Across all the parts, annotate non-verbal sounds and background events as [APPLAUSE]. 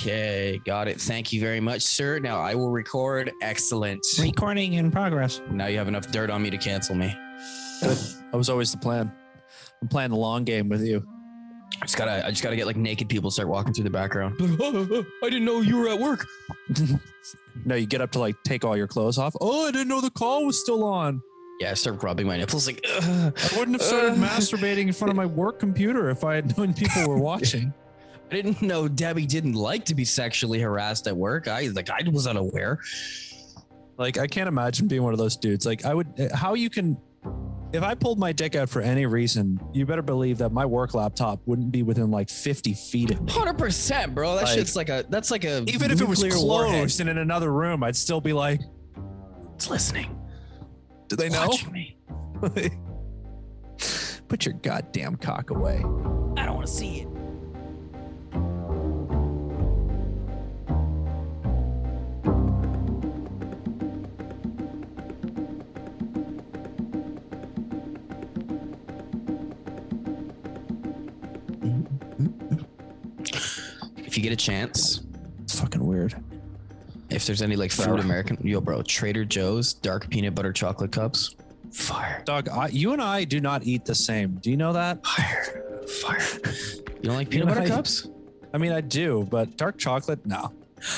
Okay, got it. Thank you very much, sir. Now I will record. Excellent. Recording in progress. Now you have enough dirt on me to cancel me. Good. That was always the plan. I'm playing the long game with you. I just gotta, I just gotta get like naked people start walking through the background. [LAUGHS] I didn't know you were at work. [LAUGHS] No, you get up to like take all your clothes off. Oh, I didn't know the call was still on. Yeah, I start rubbing my nipples like. Ugh. I wouldn't have started Uh. [LAUGHS] masturbating in front of my work computer if I had known people were watching. I didn't know Debbie didn't like to be sexually harassed at work. I like, I was unaware. Like, I can't imagine being one of those dudes. Like, I would, how you can, if I pulled my dick out for any reason, you better believe that my work laptop wouldn't be within like 50 feet of me. Hundred percent, bro. That Like- shit's like a, that's like a. Even if it was closed warhead. and in another room, I'd still be like, it's listening. do they know? [LAUGHS] Put your goddamn cock away. I don't want to see it. You get a chance, It's fucking weird. if there's any like food American, yo, bro, Trader Joe's dark peanut butter chocolate cups, fire, Dog, I, you and I do not eat the same. Do you know that? fire, fire. You don't like peanut butter cups? I mean, I do, but dark chocolate, no.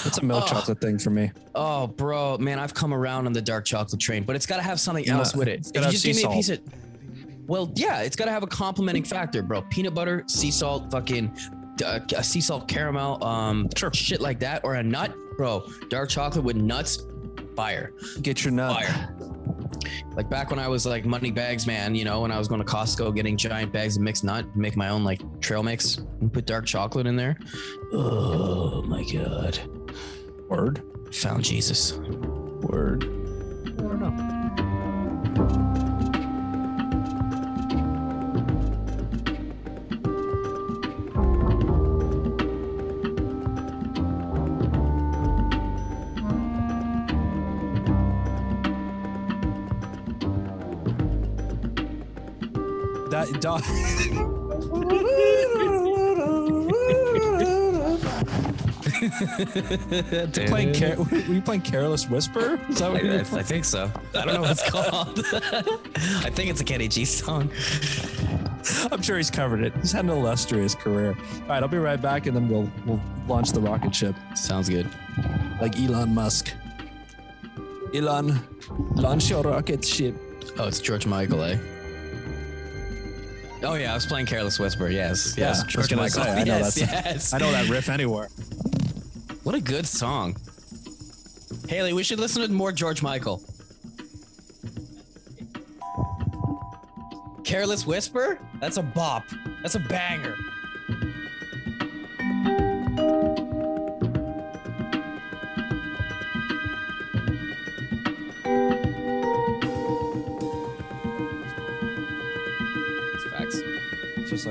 It's a milk Oh. chocolate thing for me. Oh, bro, man, I've come around on the dark chocolate train, but it's got to have something else with it. If you just give me a piece of, well, yeah, it's got to have a complementing factor, bro. Peanut butter, sea salt, fucking uh, a sea salt caramel, um, Sure. shit like that, or a nut, bro. Dark chocolate with nuts, fire, Get your nut. fire. Like back when I was like money bags, man. You know, when I was going to Costco getting giant bags of mixed nut, make my own like trail mix, and put dark chocolate in there. Oh my god, Word. found Jesus. Word. That dog. [LAUGHS] [LAUGHS] playing care, were you playing Careless Whisper? Is that I, what you I, I think so. [LAUGHS] I don't know what it's called. I think it's a Kenny G song. I'm sure he's covered it. He's had an illustrious career. All right, I'll be right back, and then we'll we'll launch the rocket ship Sounds good. like Elon Musk. Elon, launch your rocket ship. Oh, it's George Michael, eh? Oh yeah, I was playing Careless Whisper. Yes, yes, was George Michael. say, I know yes, [LAUGHS] yes. I know that riff anywhere. What a good song. Haley, we should listen to more George Michael. Careless Whisper? That's a bop. That's a banger.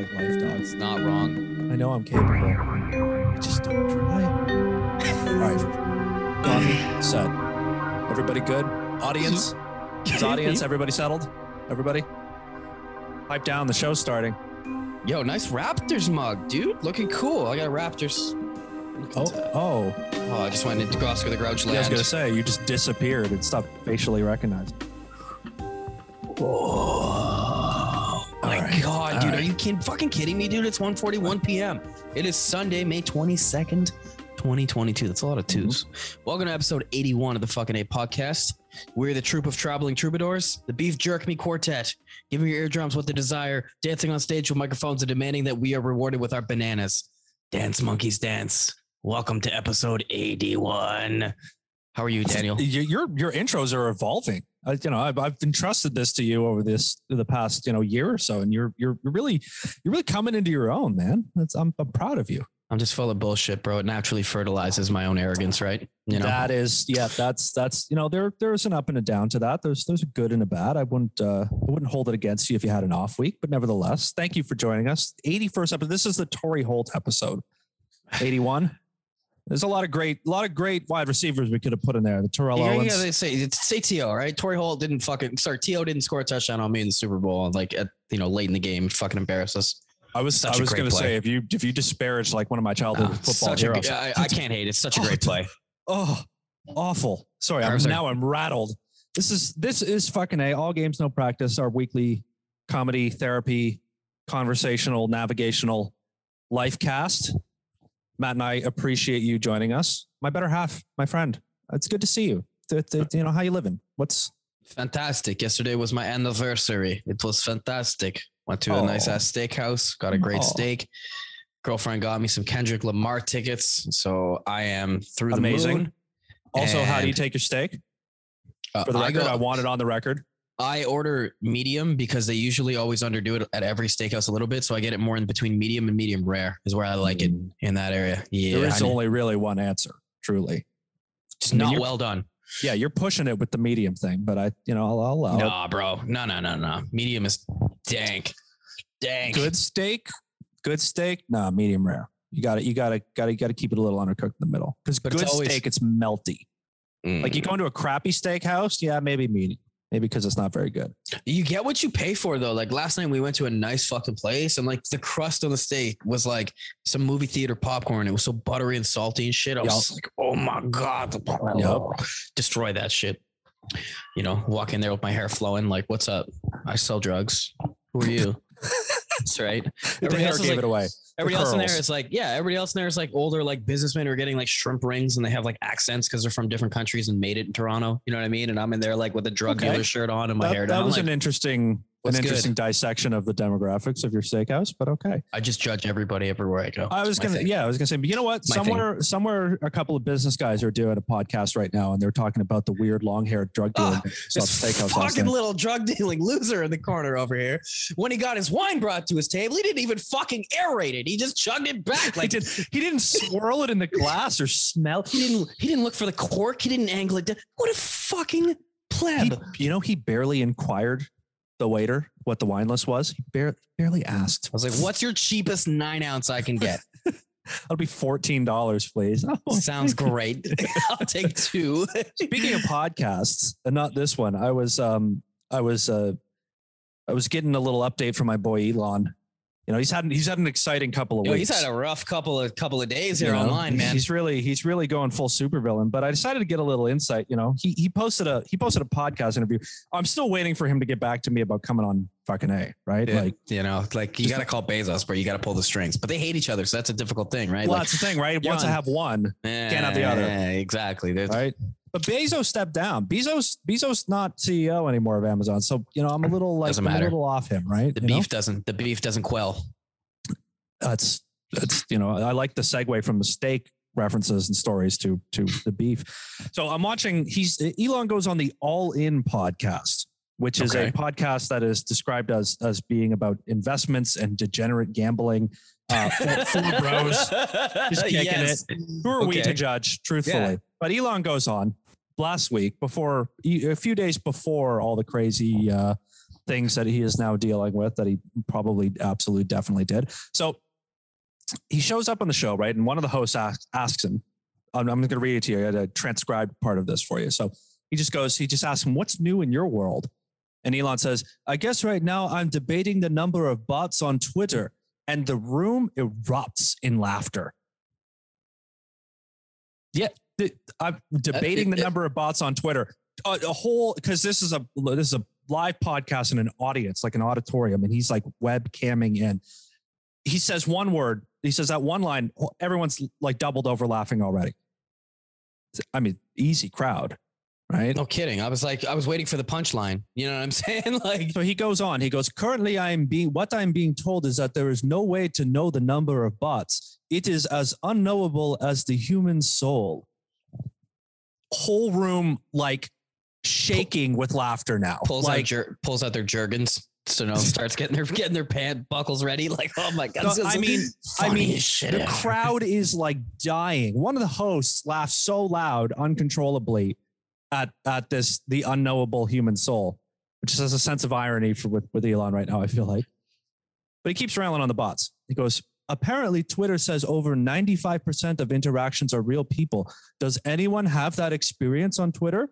Like life, dogs. It's not wrong. I know I'm capable. I just don't try. All right, coffee set. Everybody good? Audience, [LAUGHS] is audience. Everybody settled? Everybody, pipe down. The show's starting. Yo, nice Raptors mug, dude. Looking cool. I got a Raptors. Oh, oh. Oh, I just went into Oscar the Grouch I was land. gonna say you just disappeared and stopped facially recognized. Oh my right, god, all dude, are you kidding, fucking kidding me, dude? It's 1:41 p.m. It is Sunday, May 22nd, 2022. That's a lot of 2s mm-hmm. Welcome to episode 81 of the fucking A podcast. We're the troop of traveling troubadours, the Beef Jerk Me Quartet, giving your eardrums what they desire, dancing on stage with microphones and demanding that we are rewarded with our bananas. Dance monkeys dance. Welcome to episode 81. How are you, Daniel? Your your, your intros are evolving. I, you know, I've, I've entrusted this to you over this the past you know year or so, and you're you're you're really you're really coming into your own, man. That's I'm, I'm proud of you. I'm just full of bullshit, bro. It naturally fertilizes my own arrogance, right? You know, That is, yeah, that's that's you know there there's an up and a down to that. There's there's a good and a bad. I wouldn't uh, I wouldn't hold it against you if you had an off week, but nevertheless, thank you for joining us. 81st episode. This is the Torry Holt episode. 81. There's a lot of great, a lot of great wide receivers we could have put in there. The Terrell yeah, Owens. yeah, they say it's say To right. Torry Holt didn't fucking sorry. To didn't score a touchdown on me in the Super Bowl, like at you know late in the game, fucking embarrass us. I was Such I a was going to say if you if you disparage like one of my childhood Ah, football such heroes, I, I can't hate. It's such a [LAUGHS] Oh, great play. oh, awful. Sorry, I'm, now I'm rattled. This is this is fucking a all games no practice. Our weekly comedy therapy, conversational, navigational life cast. Matt and I appreciate you joining us. My better half, my friend. It's good to see you. You know how you living? What's Fantastic. Yesterday was my anniversary. It was fantastic. Went to a Oh. nice ass steakhouse, got a great Oh. steak. Girlfriend got me some Kendrick Lamar tickets. So I am through the Amazing. moon. also how do you take your steak? uh, For the I, record, go- I want it on the record. I order medium because they usually always underdo it at every steakhouse a little bit. So I get it more in between medium and medium rare is where I like it in that area. Yeah. there is only really one answer, truly. it's I mean, not well done. Yeah, you're pushing it with the medium thing, but I, you know, I'll, I'll allow it. Nah, bro. No, no, no, no. Medium is dank. Dank. good steak, good steak. Nah, medium rare. You got to You got to Got to. Got to keep it a little undercooked in the middle because But it's good always- steak, it's melty. Mm. Like you go into a crappy steakhouse, yeah, maybe medium, maybe because it's not very good. You get what you pay for though. Like last night we went to a nice fucking place and like the crust on the steak was like some movie theater popcorn. It was so buttery and salty and shit. I was Yup. like, oh my God. Yup. Destroy that shit. You know, walk in there with my hair flowing, like, what's up? I sell drugs. Who are you? [LAUGHS] [LAUGHS] Right. Everybody else gave like, it away. Everybody else in there is like, yeah, everybody else in there is like older, like businessmen who are getting like shrimp rings and they have like accents because they're from different countries and made it in Toronto. You know what I mean? And I'm in there like with a drug Okay. dealer shirt on and my That, hair that down. was like, an interesting, what's an good? interesting dissection of the demographics of your steakhouse, but okay. I just judge everybody everywhere I go. I was gonna, thing. yeah, I was gonna say, but you know what? My thing. Somewhere, somewhere, a couple of business guys are doing a podcast right now, and they're talking about the weird long-haired drug dealer. Ah, South This Steakhouse fucking little drug dealing loser in the corner over here. When he got his wine brought to his table, he didn't even fucking aerate it. He just chugged it back. [LAUGHS] Like He, did, he didn't swirl it in the glass or smell. he didn't. He didn't look for the cork. He didn't angle it. down. What a fucking pleb. He, you know, he barely inquired the waiter what the wine list was. He barely, barely asked. I was like, "What's your cheapest nine ounce I can get?" [LAUGHS] That'll be fourteen dollars, please. [LAUGHS] Oh, Sounds great. [LAUGHS] I'll take two. Speaking of podcasts, and not this one, I was um I was uh I was getting a little update from my boy Elon. You know, he's had he's had an exciting couple of Yo, weeks. he's had a rough couple of couple of days you here know? online, man. He's really he's really going full supervillain. But I decided to get a little insight. You know, he he posted a he posted a podcast interview. I'm still waiting for him to get back to me about coming on fucking a right. Like, you know, like you got to call Bezos, but you got to pull the strings. But they hate each other, so that's a difficult thing, right? well, like, that's the thing, right? Once I have one, can't have the other. Exactly. There's, right? But Bezos stepped down. Bezos Bezos not CEO anymore of Amazon. So you know, I'm a little like Doesn't a little off him, right? The You know? beef doesn't. The beef doesn't quell. that's that's you know I like the segue from the steak references and stories to to the beef. So I'm watching. He's Elon goes on the All In podcast, which is a podcast that is described as as being about investments and degenerate gambling. Uh, four, bros. [LAUGHS] Just kicking yes. Who are we to judge? Truthfully, Yeah. but Elon goes on last week before a few days before all the crazy uh, things that he is now dealing with that he probably absolutely definitely did. So he shows up on the show, right? And one of the hosts asks, asks him, I'm, I'm going to read it to you. I had a transcribed part of this for you. So he just goes, he just asks him, What's new in your world? And Elon says, I guess right now I'm debating the number of bots on Twitter. And the room erupts in laughter. Yeah, I'm debating the uh, it- number of bots on Twitter. A, a whole because this is a this is a live podcast in an audience, like an auditorium, and he's like webcamming in. He says one word. He says that one line. Everyone's like doubled over laughing already. I mean, easy crowd, right? No kidding. I was like, I was waiting for the punchline. You know what I'm [LAUGHS] saying? Like, So he goes on. He goes, currently I am being what I'm being told is that there is no way to know the number of bots. It is as unknowable as the human soul. Whole room like shaking with laughter now. pulls like, out jer- pulls out their jergens. So no, [LAUGHS] starts getting their getting their pant buckles ready. Like, oh my god! No, I mean- I mean, the ever. crowd is like dying. One of the hosts laughs so loud, uncontrollably, at at this the unknowable human soul, which has a sense of irony for with, with Elon right now. I feel like, but he keeps railing on the bots. He goes, apparently Twitter says over ninety five percent of interactions are real people. Does anyone have that experience on Twitter?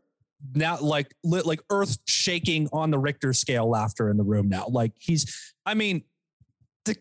Now, like li- like earth shaking on the Richter scale laughter in the room now. Like he's, I mean,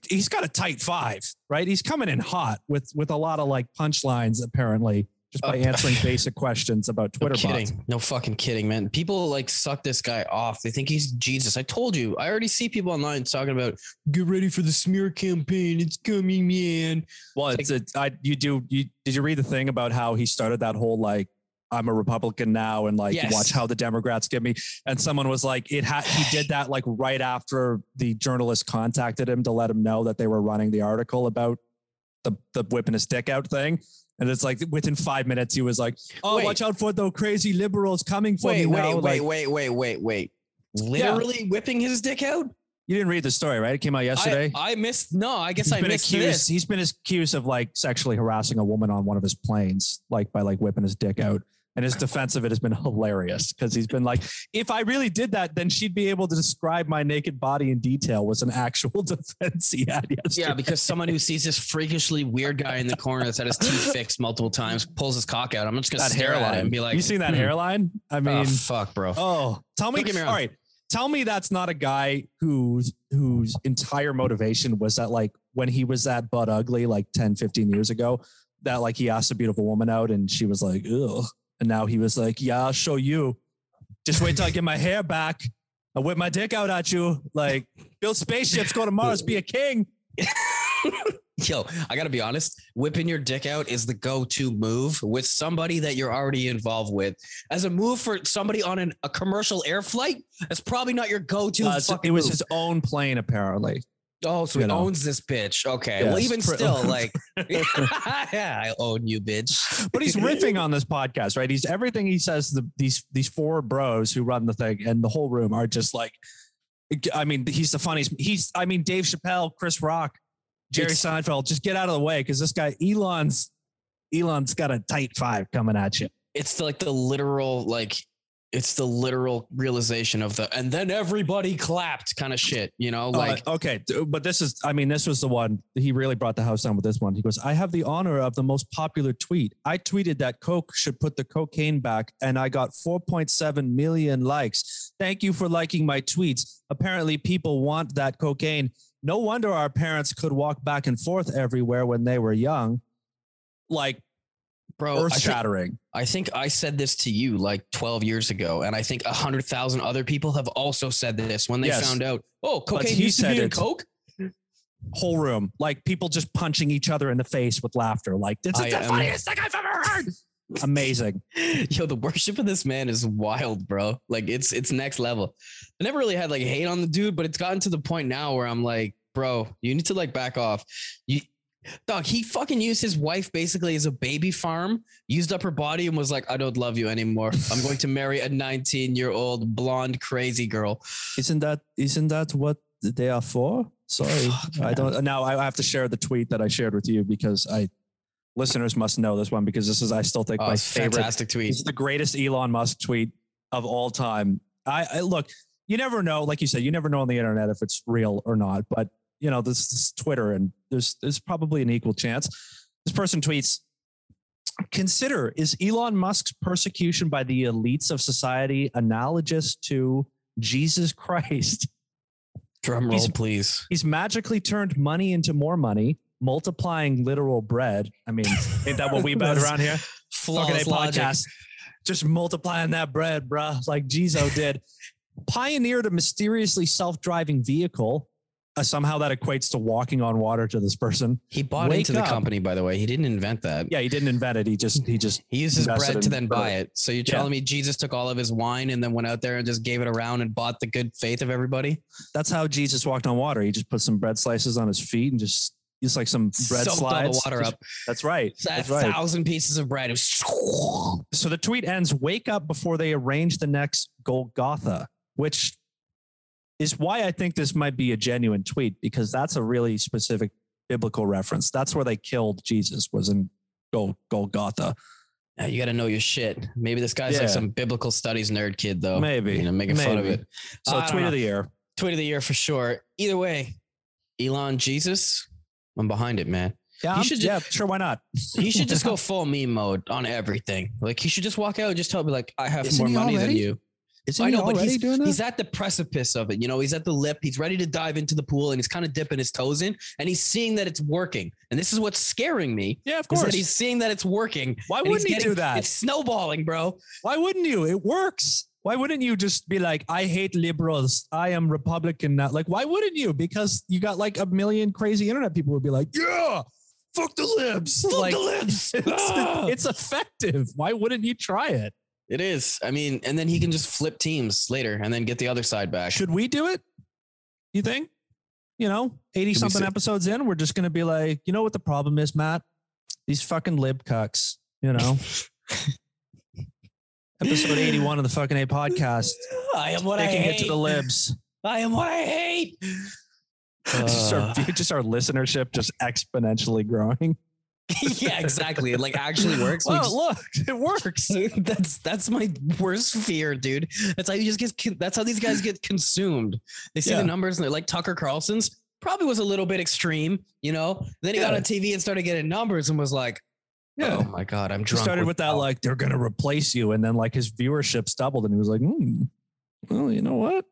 he's got a tight five, right? He's coming in hot with with a lot of like punchlines apparently just by Uh, answering [LAUGHS] basic questions about No Twitter bots. No fucking kidding, man. People like suck this guy off. They think he's Jesus. I told you. I already see people online talking about get ready for the smear campaign. It's coming, man. Well, It's it's, a, I, you do. You, did you read the thing about how he started that whole like I'm a Republican now and like Yes. watch how the Democrats get me? And someone was like, it had he did [SIGHS] that like right after the journalist contacted him to let him know that they were running the article about the the whipping his dick out thing. And it's like within five minutes he was like, "Oh, Wait. watch out for those crazy liberals coming for Wait, me wait, now." wait, Like, wait, wait, wait, wait. Literally whipping his dick out? you didn't read the story, right? It came out yesterday. I, I missed. No, I guess He's I been missed accused. this. He's been accused of like sexually harassing a woman on one of his planes, like by like whipping his dick out. And his defense of it has been hilarious because he's been like, if I really did that, then she'd be able to describe my naked body in detail. Was an actual [LAUGHS] defense he had yesterday. Yeah, because someone who sees this freakishly weird guy in the corner that's had his teeth [LAUGHS] fixed multiple times pulls his cock out. I'm just gonna that stare at it hairline. and be like, you seen that hmm. hairline? I mean, oh, fuck, bro. Oh, tell me. Me. All right. Tell me that's not a guy whose whose entire motivation was that like when he was that butt Ugly like 10, 15 years ago, that like he asked a beautiful woman out and she was like, ugh. And now he was like, Yeah, I'll show you. Just wait till I get my hair back. I whip my dick out at you. Like, build spaceships, go to Mars, be a king. [LAUGHS] Yo, I gotta be honest. Whipping your dick out is the go-to move with somebody that you're already involved with. As a move for somebody on an, a commercial air flight, that's probably not your go-to. Uh, so it was move. his own plane, apparently. Oh, so you he know. owns this bitch. Okay, well, even still, [LAUGHS] like, [LAUGHS] yeah, I own you, bitch. but he's [LAUGHS] riffing on this podcast, right? He's everything he says. The, these these four bros who run the thing and the whole room are just like, I mean, he's the funniest. He's, I mean, Dave Chappelle, Chris Rock, Jerry It's- Seinfeld. Just get out of the way because this guy Elon's Elon's got a tight five coming at you. It's like the literal, like, it's the literal realization of the, and then everybody clapped kind of shit. You know, like. Uh, okay, but this is, I mean, this was the one he really brought the house down with. This one, he goes, "I have the honor of the most popular tweet. I tweeted that Coke should put the cocaine back, and I got 4.7 million likes. Thank you for liking my tweets. Apparently, people want that cocaine. No wonder our parents could walk back and forth everywhere when they were young. Like Bro, earth shattering. I think I said this to you like 12 years ago, and I think a hundred thousand other people have also said this when they Yes. found out. Oh, cocaine he used to said be in it. coke. Whole room, like people just punching each other in the face with laughter. Like this is I the am- funniest thing I've ever heard. [LAUGHS] Amazing. Yo, the worship of this man is wild, bro. Like it's it's next level. I never really had like hate on the dude, but it's gotten to the point now where I'm like, bro, you need to like back off. You dog, he fucking used his wife basically as a baby farm, used up her body and was like, I don't love you anymore. I'm going to marry a 19 year old blonde crazy girl. Isn't that isn't that what they are for? Sorry, Fuck, I don't. Now I have to share the tweet that I shared with you because I listeners must know this one because this is I still think Oh, my it's favorite. fantastic tweet. Is the greatest Elon Musk tweet of all time. I, I look. You never know, like you said, you never know on the internet if it's real or not. But you know, this is Twitter, and there's there's probably an equal chance. This person tweets. Consider is Elon Musk's persecution by the elites of society analogous to Jesus Christ? Drum roll, He's- please. He's magically turned money into more money, multiplying literal bread. I mean, ain't that what we [LAUGHS] That's around here? Fucking A Flawless podcast. Just multiplying that bread, bruh, like Jizo did. Pioneered a mysteriously self-driving vehicle. Uh, somehow that equates to walking on water to this person. He bought Wake into the up. company, by the way. He didn't invent that. Yeah, he didn't invent it. He just he just He used his bread to then buy it. So you're Yeah. telling me Jesus took all of his wine and then went out there and just gave it around and bought the good faith of everybody? that's how Jesus walked on water. He just put some bread slices on his feet and just just like some bread Soaked all slides. the water up. That's right. That That's right. thousand pieces of bread. So the tweet ends wake up before they arrange the next Golgotha, which is why I think this might be a genuine tweet because that's a really specific biblical reference. That's where they killed Jesus was in Gol- Golgotha. Yeah, you got to know your shit. Maybe this guy's Yeah. like some biblical studies nerd kid, though. Maybe. You know, making fun of it. So don't tweet of the year. Tweet of the year for sure. Either way, Elon Jesus, I'm behind it, man. Yeah, He I'm- should ju- yeah, sure. Why not? He should just go [LAUGHS] full meme mode on everything. Like he should just walk out and just tell me, like, I have Isn't more money than you. Isn't I he know, but he's, doing that? he's at the precipice of it. You know, he's at the lip. He's ready to dive into the pool and he's kind of dipping his toes in and he's seeing that it's working. And this is what's scaring me. yeah, of course. that he's seeing that it's working. Why wouldn't he getting- do that? It's snowballing, bro. Why wouldn't you? It works. Why wouldn't you just be like, I hate liberals. I am Republican now. Like, why wouldn't you? Because you got like a million crazy internet people would be like, yeah, fuck the libs. Fuck like, the libs. [LAUGHS] [LAUGHS] It's, Ah. it's effective. Why wouldn't you try it? It is. I mean, and then he can just flip teams later and then get the other side back. Should we do it? You think? You know, 80 Should something episodes in, we're just going to be like, you know what the problem is, Matt? These fucking lib cucks, you know? [LAUGHS] Episode 81 of the fucking A podcast. I am what Taking I it hate. to the libs. I am what I hate. just, our, Uh, [LAUGHS] just our listenership just exponentially growing. [LAUGHS] yeah, exactly. It like actually works. Well, just- look, it works. [LAUGHS] that's that's my worst fear, dude. That's how you just get. That's how these guys get consumed. They see Yeah. the numbers and they're like Tucker Carlson's probably was a little bit extreme, you know. Then he got on TV and started getting numbers and was like, yeah. "Oh my god, I'm He drunk." started with that, power." like, they're going to replace you. And then, like, his viewership's doubled. And he was like, hmm, well, you know what?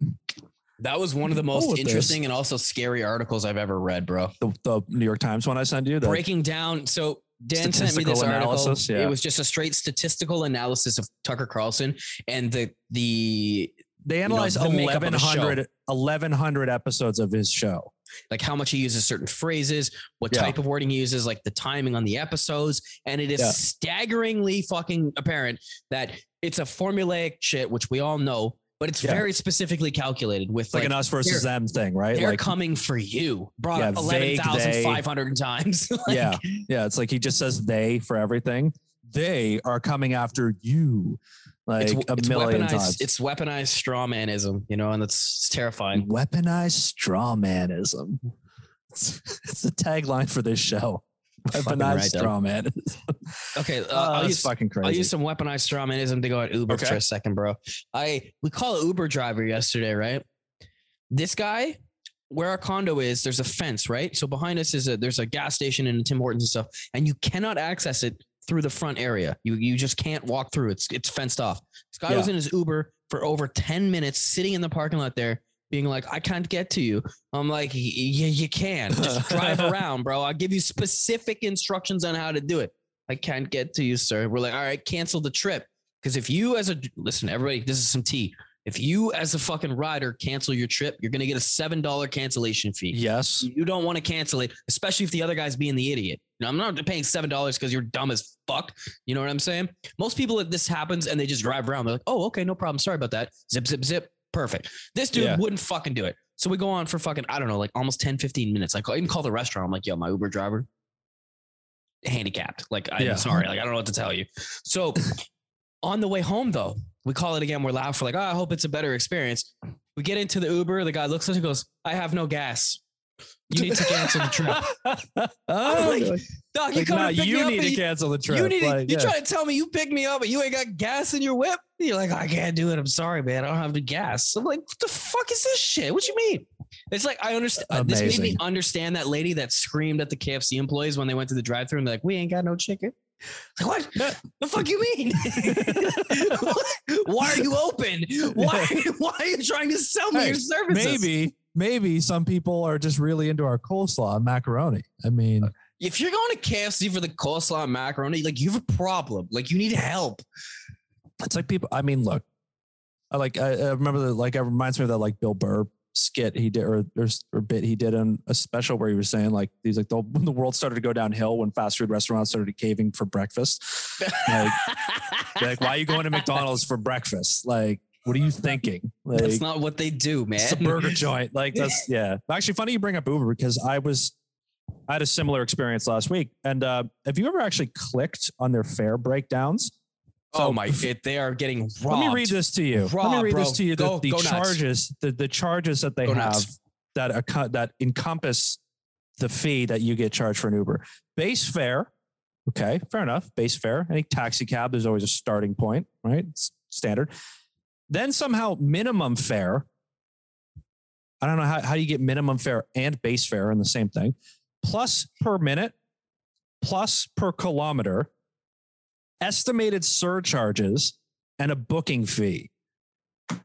That was one of the most with this. interesting and also scary articles I've ever read, bro. The, the New York Times one I sent you. The, Breaking down. So Dan sent me this article. yeah. It was just a straight statistical analysis of Tucker Carlson and the the they analyzed makeup of the 1,100, 1,100 episodes of his show. like how much he uses certain phrases, what Yeah. type of wording he uses, like the timing on the episodes. And it is Yeah. staggeringly fucking apparent that it's a formulaic shit, which we all know, but it's Yeah. very specifically calculated with like, like, an us versus them thing, right? they're Like, coming for you. Brought Yeah, 11,500 times. [LAUGHS] Like, yeah, yeah. It's like he just says they for everything. They are coming after you, like It's, a it's million weaponized. times. It's weaponized straw manism, you know, and that's it's terrifying. Weaponized straw manism. It's, it's the tagline for this show. Fucking Weaponized right, Doug. straw manism. [LAUGHS] Okay, uh, Uh, I'll use fucking crazy. I'll use some weaponized straw manism to go at Uber Okay. for a second, bro. I we call an Uber driver yesterday, right? This guy, where our condo is, there's a fence, right? So behind us is a there's a gas station and a Tim Hortons and stuff, and you cannot access it through the front area. You you just can't walk through. It's it's fenced off. This guy was in his Uber for over 10 minutes, sitting in the parking lot there, being like, I can't get to you. I'm like, yeah, you can. [LAUGHS] Just drive around, bro. I'll give you specific instructions on how to do it. I can't get to you, sir. We're like, all right, cancel the trip. Because if you, as a listen, everybody, this is some tea. If you, as a fucking rider, cancel your trip, you're gonna get a seven dollar cancellation fee. yes. You don't want to cancel it, especially if the other guy's being the idiot. You know, I'm not paying seven dollars because you're dumb as fuck. You know what I'm saying? Most people, if this happens and they just drive around, they're like, "Oh, okay, no problem. Sorry about that." Zip, zip, zip. Perfect. This dude Yeah. wouldn't fucking do it. So we go on for fucking, I don't know, like almost 10, 15 minutes. Like I even call the restaurant. I'm like, "Yo, my Uber driver handicapped. Like, I'm Yeah. sorry. Like, I don't know what to tell you." So [LAUGHS] on the way home, though, we call it again. We're loud for like, "Oh, I hope it's a better experience." We get into the Uber. The guy looks at us and goes, "I have no gas." You need to cancel the trip. [LAUGHS] oh, like, Dog, you like, come nah, to pick you me need and to you, cancel the trip. you need to, Like, you're yeah. trying to tell me you pick me up and you ain't got gas in your whip. You're like, I can't do it. I'm sorry, man. I don't have the gas. I'm like, what the fuck is this shit? What you mean? It's like I understand. uh, This made me understand that lady that screamed at the KFC employees when they went to the drive-through and they're like, "We ain't got no chicken." Like what? The fuck you mean? [LAUGHS] [LAUGHS] why are you open? Why? Why are you trying to sell me Hey, your services? maybe maybe some people are just really into our coleslaw and macaroni. I mean, if you're going to KFC for the coleslaw and macaroni, like you have a problem. Like you need help. it's like people. I mean, look, I like. I, I remember that. Like, it reminds me of that like Bill Burr skit he did or or, or bit he did on a special where he was saying like he's like the when [LAUGHS] the world started to go downhill when fast food restaurants started caving for breakfast. Like, [LAUGHS] like why are you going to McDonald's for breakfast? Like, what are you thinking? Like, That's not what they do, man. It's a burger joint. Like that's [LAUGHS] yeah. Actually, funny you bring up Uber because I was I had a similar experience last week. And uh, have you ever actually clicked on their fare breakdowns? oh my! It, they are getting robbed. Let me read this to you. Let me Robbed, read this to you. The, Go- the go charges, the, the charges that they Go have nuts. that that encompass the fee that you get charged for an Uber. Base fare. Okay, fair enough. Base fare. Any taxi cab, there's always a starting point, right? It's standard. Then somehow minimum fare. I don't know how, how you get minimum fare and base fare in the same thing. Plus per minute, plus per kilometer, estimated surcharges, and a booking fee.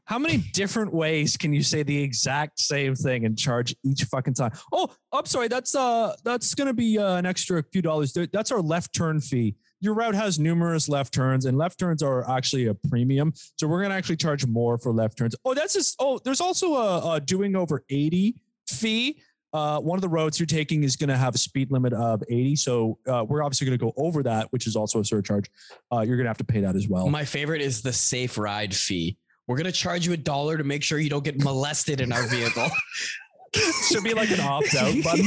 How many different ways can you say the exact same thing and charge each fucking time? Oh, I'm sorry. That's uh, that's gonna be uh, an extra few dollars. That's our left turn fee. Your route has numerous left turns, and left turns are actually a premium. So we're gonna actually charge more for left turns. Oh, that's just. Oh, there's also a, a doing over 80 fee. Uh, one of the roads you're taking is going to have a speed limit of 80. So uh, we're obviously going to go over that, which is also a surcharge. Uh, you're going to have to pay that as well. My favorite is the safe ride fee. We're going to charge you a dollar to make sure you don't get molested in our vehicle. [LAUGHS] Should be like an opt out [LAUGHS] button.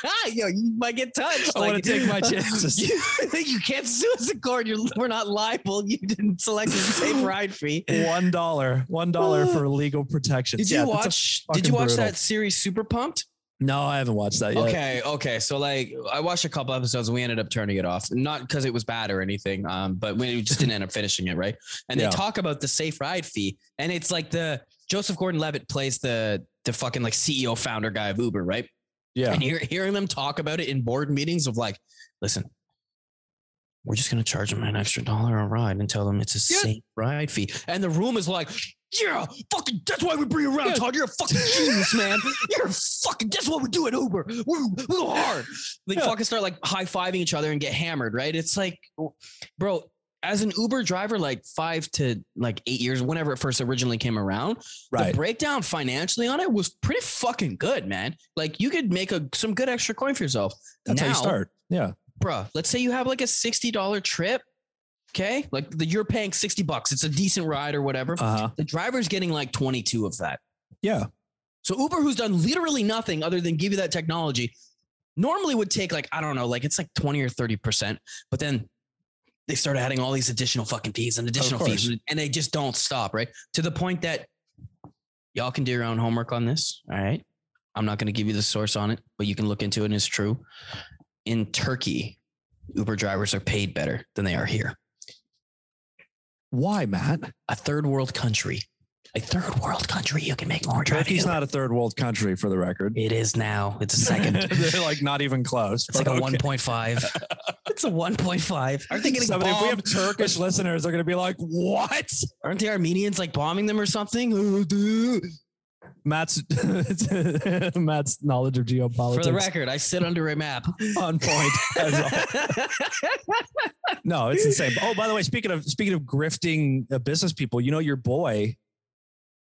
[LAUGHS] Yo, you might get touched. I like, want to take my [LAUGHS] chances. You, you can't sue us in court. You're, we're not liable. You didn't select the safe ride fee. One dollar, one dollar for [SIGHS] legal protection. Did you watch? Did you watch brutal. that series Super Pumped? No, I haven't watched that yet. Okay, okay. So like, I watched a couple episodes. and We ended up turning it off, not because it was bad or anything, um, but we just didn't end up finishing it, right? And yeah. they talk about the safe ride fee, and it's like the Joseph Gordon-Levitt plays the the fucking like CEO founder guy of Uber, right? Yeah. And hear, hearing them talk about it in board meetings of like, listen, we're just gonna charge them an extra dollar a ride and tell them it's a yeah. safe ride fee. And the room is like, yeah, fucking that's why we bring you around, yeah. Todd. You're a fucking genius, man. You're fucking that's what we do at Uber. We, we go hard. They yeah. fucking start like high-fiving each other and get hammered, right? It's like, bro, as an Uber driver, like five to like eight years, whenever it first originally came around, right. the breakdown financially on it was pretty fucking good, man. Like you could make a some good extra coin for yourself. That's now, how you start. Yeah. Bruh, let's say you have like a $60 trip. Okay. Like the, you're paying 60 bucks. It's a decent ride or whatever. Uh-huh. The driver's getting like 22 of that. Yeah. So Uber, who's done literally nothing other than give you that technology, normally would take like, I don't know, like it's like 20 or 30%. But then they start adding all these additional fucking fees and additional fees, and they just don't stop, right? To the point that y'all can do your own homework on this. All right. I'm not going to give you the source on it, but you can look into it and it's true. In Turkey, Uber drivers are paid better than they are here. Why, Matt? A third world country a third world country, you can make more. Turkey's not a third world country, for the record. It is now. It's a [LAUGHS] second. They're like not even close. It's like okay. a 1.5. [LAUGHS] it's a 1.5. Aren't they getting Somebody, If we have Turkish listeners, they're going to be like, "What? Aren't the Armenians like bombing them or something?" Matt's [LAUGHS] Matt's knowledge of geopolitics. For the record, I sit under a map. On point. no, it's insane. Oh, by the way, speaking of speaking of grifting uh, business people, you know your boy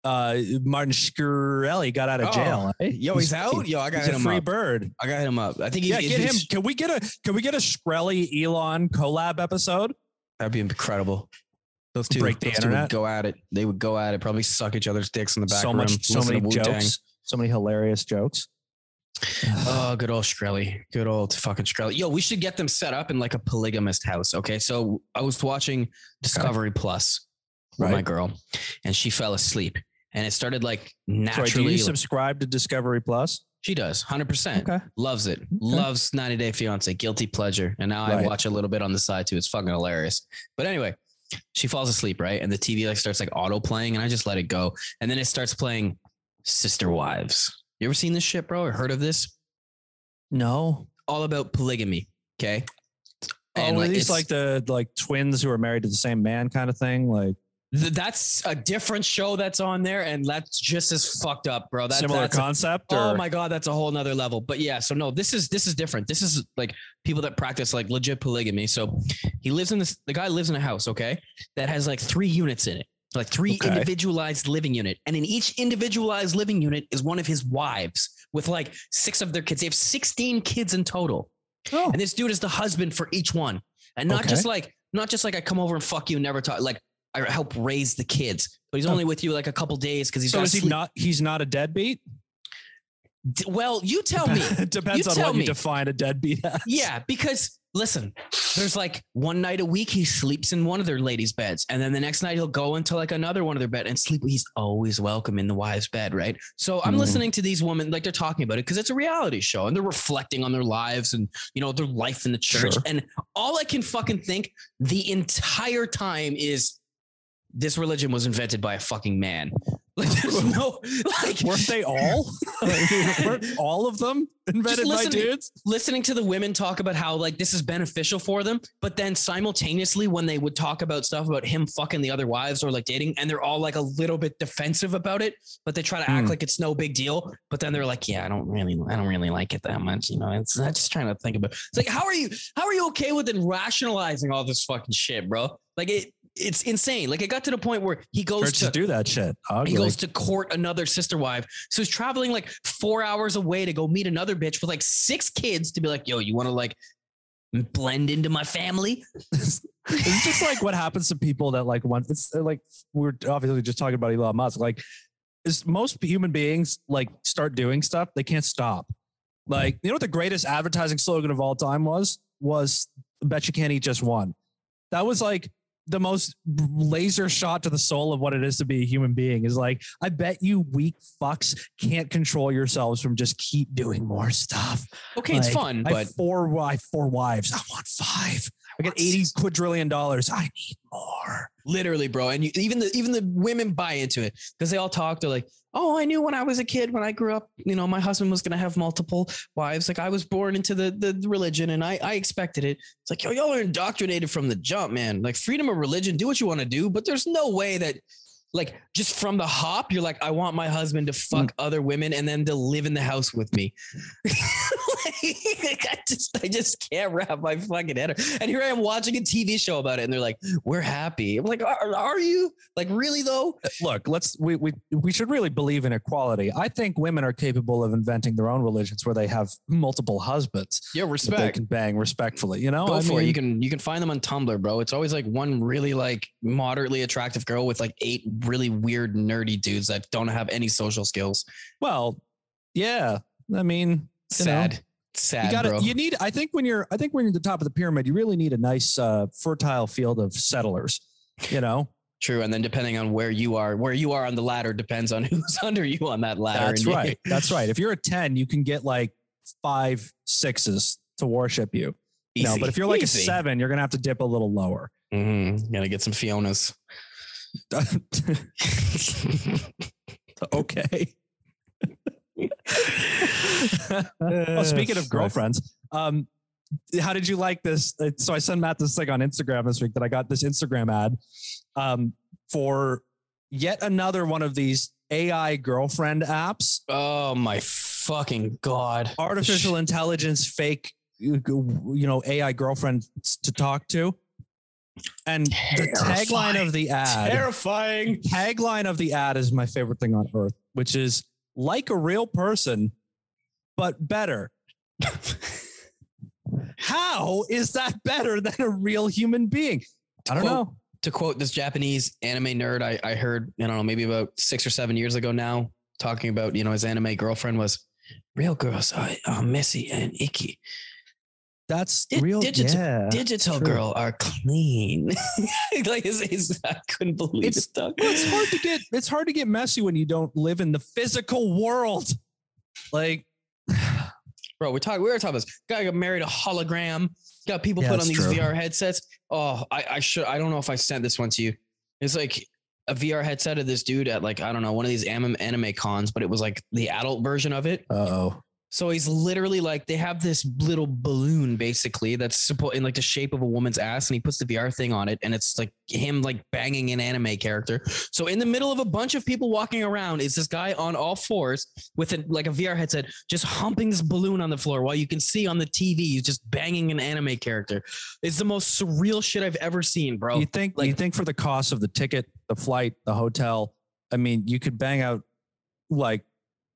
uh, Martin Shkreli got out of jail. Oh, Yo, he's, he's out. Yo, I got he's a free up. bird. I got him up. I think he, yeah, get him. Can we get a can we get a Shkreli Elon collab episode? That'd be incredible. Those two break the internet. Would go at it. They would go at it. Probably suck each other's dicks in the back so room. Much, so many jokes. So many hilarious jokes. [SIGHS] oh, [SIGHS] good old Shkreli. Good old fucking Shkreli. Yo, we should get them set up in like a polygamist house. Okay. So I was watching Discovery okay. Plus with right. my girl and she fell asleep and it started like naturally. Sorry, do you subscribe to Discovery Plus? She does, hundred percent. Okay. Loves it. Okay. Loves 90 Day Fiance. Guilty pleasure. And now right. I watch a little bit on the side too. It's fucking hilarious. But anyway, she falls asleep, right? And the TV like starts like auto playing, and I just let it go. And then it starts playing Sister Wives. You ever seen this shit, bro? Or heard of this? No. All about polygamy. Okay. Oh, and oh, like, these like the like twins who are married to the same man kind of thing? Like that's a different show that's on there, and that's just as fucked up, bro. That, Similar that's concept. A, oh my god, that's a whole nother level. But yeah, so no, this is this is different. This is like people that practice like legit polygamy. So he lives in this. The guy lives in a house, okay, that has like three units in it, like three okay. individualized living unit, and in each individualized living unit is one of his wives with like six of their kids. They have sixteen kids in total, oh. and this dude is the husband for each one, and not okay. just like not just like I come over and fuck you and never talk like I help raise the kids, but he's only with you like a couple days because he's so is he not he's not a deadbeat. D- well, you tell me. it [LAUGHS] depends you on what me. you define a deadbeat as. Yeah, because listen, there's like one night a week he sleeps in one of their ladies' beds, and then the next night he'll go into like another one of their bed and sleep. He's always welcome in the wife's bed, right? So I'm mm. listening to these women like they're talking about it because it's a reality show and they're reflecting on their lives and you know their life in the church. Sure. And all I can fucking think the entire time is this religion was invented by a fucking man. [LAUGHS] Like there's [LAUGHS] no like Weren't they all? [LAUGHS] Weren't all of them invented by dudes? listening to the women talk about how like this is beneficial for them, but then simultaneously when they would talk about stuff about him fucking the other wives or like dating, and they're all like a little bit defensive about it, but they try to act Hmm. like it's no big deal. But then they're like, yeah, I don't really, I don't really like it that much. You know, it's I'm just trying to think about. It's like, how are you, how are you okay with it rationalizing all this fucking shit, bro? Like it, it's insane. Like it got to the point where he goes Churches to do that shit. he goes to court another sister wife. So he's traveling like four hours away to go meet another bitch with like six kids to be like, yo, you want to like blend into my family? [LAUGHS] it's just like what happens to people that like want it's uh, like we're obviously just talking about Elon Musk. Like is most human beings like start doing stuff, they can't stop. Like, you know what the greatest advertising slogan of all time was? Was bet you can't eat just one. That was like the most laser shot to the soul of what it is to be a human being is like, I bet you weak fucks can't control yourselves from just keep doing more stuff. Okay, it's fun, I but four, I four wives. I want five. I got 80 quadrillion dollars. I need more. literally, bro. And you, even the even the women buy into it because they all talk. They're like, "Oh, I knew when I was a kid, when I grew up, you know, my husband was gonna have multiple wives. Like I was born into the the religion, and I I expected it. It's like yo, y'all are indoctrinated from the jump, man. Like freedom of religion, do what you want to do, but there's no way that." Like just from the hop, you're like, I want my husband to fuck mm. other women and then to live in the house with me. [LAUGHS] like, [LAUGHS] I just, I just can't wrap my fucking head. around- And here I am watching a TV show about it, and they're like, "We're happy." I'm like, "Are, are you? Like, really though?" Uh, look, let's we we we should really believe in equality. I think women are capable of inventing their own religions where they have multiple husbands Yeah, that they can bang respectfully. You know, Go I for it. You can you can find them on Tumblr, bro. It's always like one really like moderately attractive girl with like eight really weird nerdy dudes that don't have any social skills. well, yeah. I mean, sad. know, Sad, you got bro. to You need. I think when you're. I think when you're at the top of the pyramid, you really need a nice, uh, fertile field of settlers. You know, True, and then depending on where you are, where you are on the ladder depends on [LAUGHS] who's under you on that ladder. That's And you- right. That's right. If you're a 10, you can get like five sixes to worship you. Easy, but if you're like easy. a seven, you're gonna have to dip a little lower. Mm-hmm. gotta get some Fionas. [LAUGHS] [LAUGHS] okay. Well, [LAUGHS] speaking of girlfriends, um, how did you like this? So I sent Matt this thing on Instagram this week that I got this Instagram ad um, for yet another one of these AI girlfriend apps. oh my fucking god! artificial intelligence fake you know ai girlfriend to talk to and the tagline of the ad Terrifying. tagline of the ad is my favorite thing on earth which is like a real person but better. How is that better than a real human being? I don't Quote, know. to quote this Japanese anime nerd I, I heard, I don't know, maybe about six or seven years ago now, talking about, you know, his anime girlfriend was real girls are, are messy and icky. That's Di- real digital- yeah Digital girl are clean. [LAUGHS] like his, his, I couldn't believe It's- it. It's hard to get it's hard to get messy when you don't live in the physical world like [SIGHS] Bro, we're talking, we were talking about this. Guy got married a hologram. Got people Yeah, put on these true. VR headsets. Oh, I, I should, I don't know if I sent this one to you. It's like a VR headset of this dude at like, I don't know, one of these anime, anime cons, but it was like the adult version of it. uh-oh So he's literally like they have this little balloon basically that's in like the shape of a woman's ass, and he puts the VR thing on it, and it's like him like banging an anime character. So in the middle of a bunch of people walking around is this guy on all fours with a, like a VR headset, just humping this balloon on the floor while you can see on the TV he's just banging an anime character. It's the most surreal shit I've ever seen, bro. you think like you think for the cost of the ticket, the flight, the hotel, I mean, you could bang out like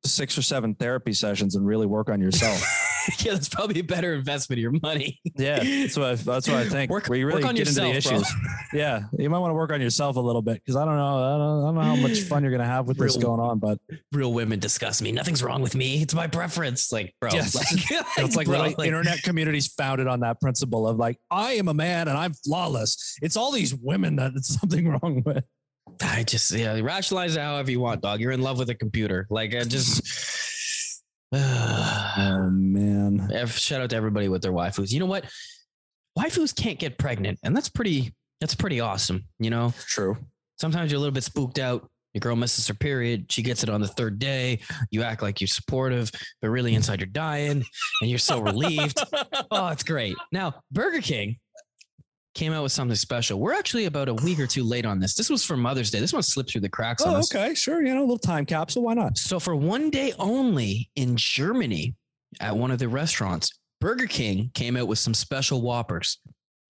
six or seven therapy sessions and really work on yourself. [LAUGHS] yeah, that's probably a better investment of your money. yeah, that's what I, that's what I think. Work- where you really get into the yourself, issues. Yeah, you might want to work on yourself a little bit because I don't know, I don't, I don't know how much fun you're gonna have with this Real- going on, but real women disgust me. Nothing's wrong with me. It's my preference. Like, bro, Yes. like, [LAUGHS] it's like bro, literally like, internet communities founded on that principle of like I am a man and I'm flawless. It's all these women that it's [LAUGHS] something wrong with. I just yeah, rationalize it however you want, dog. You're in love with a computer. Like I just Oh [SIGHS] man. Shout out to everybody with their waifus. You know what? Waifus can't get pregnant, and that's pretty that's pretty awesome. You know, True. sometimes you're a little bit spooked out. Your girl misses her period. She gets it on the third day. You act like you're supportive, but really inside you're dying and you're so [LAUGHS] relieved. Oh, it's great. Now, Burger King came out with something special. We're actually about a week or two late on this. This was for Mother's Day. This one slipped through the cracks on Oh, us. okay, sure. You know, a little time capsule. Why not? So for one day only in Germany at one of the restaurants, Burger King came out with some special Whoppers.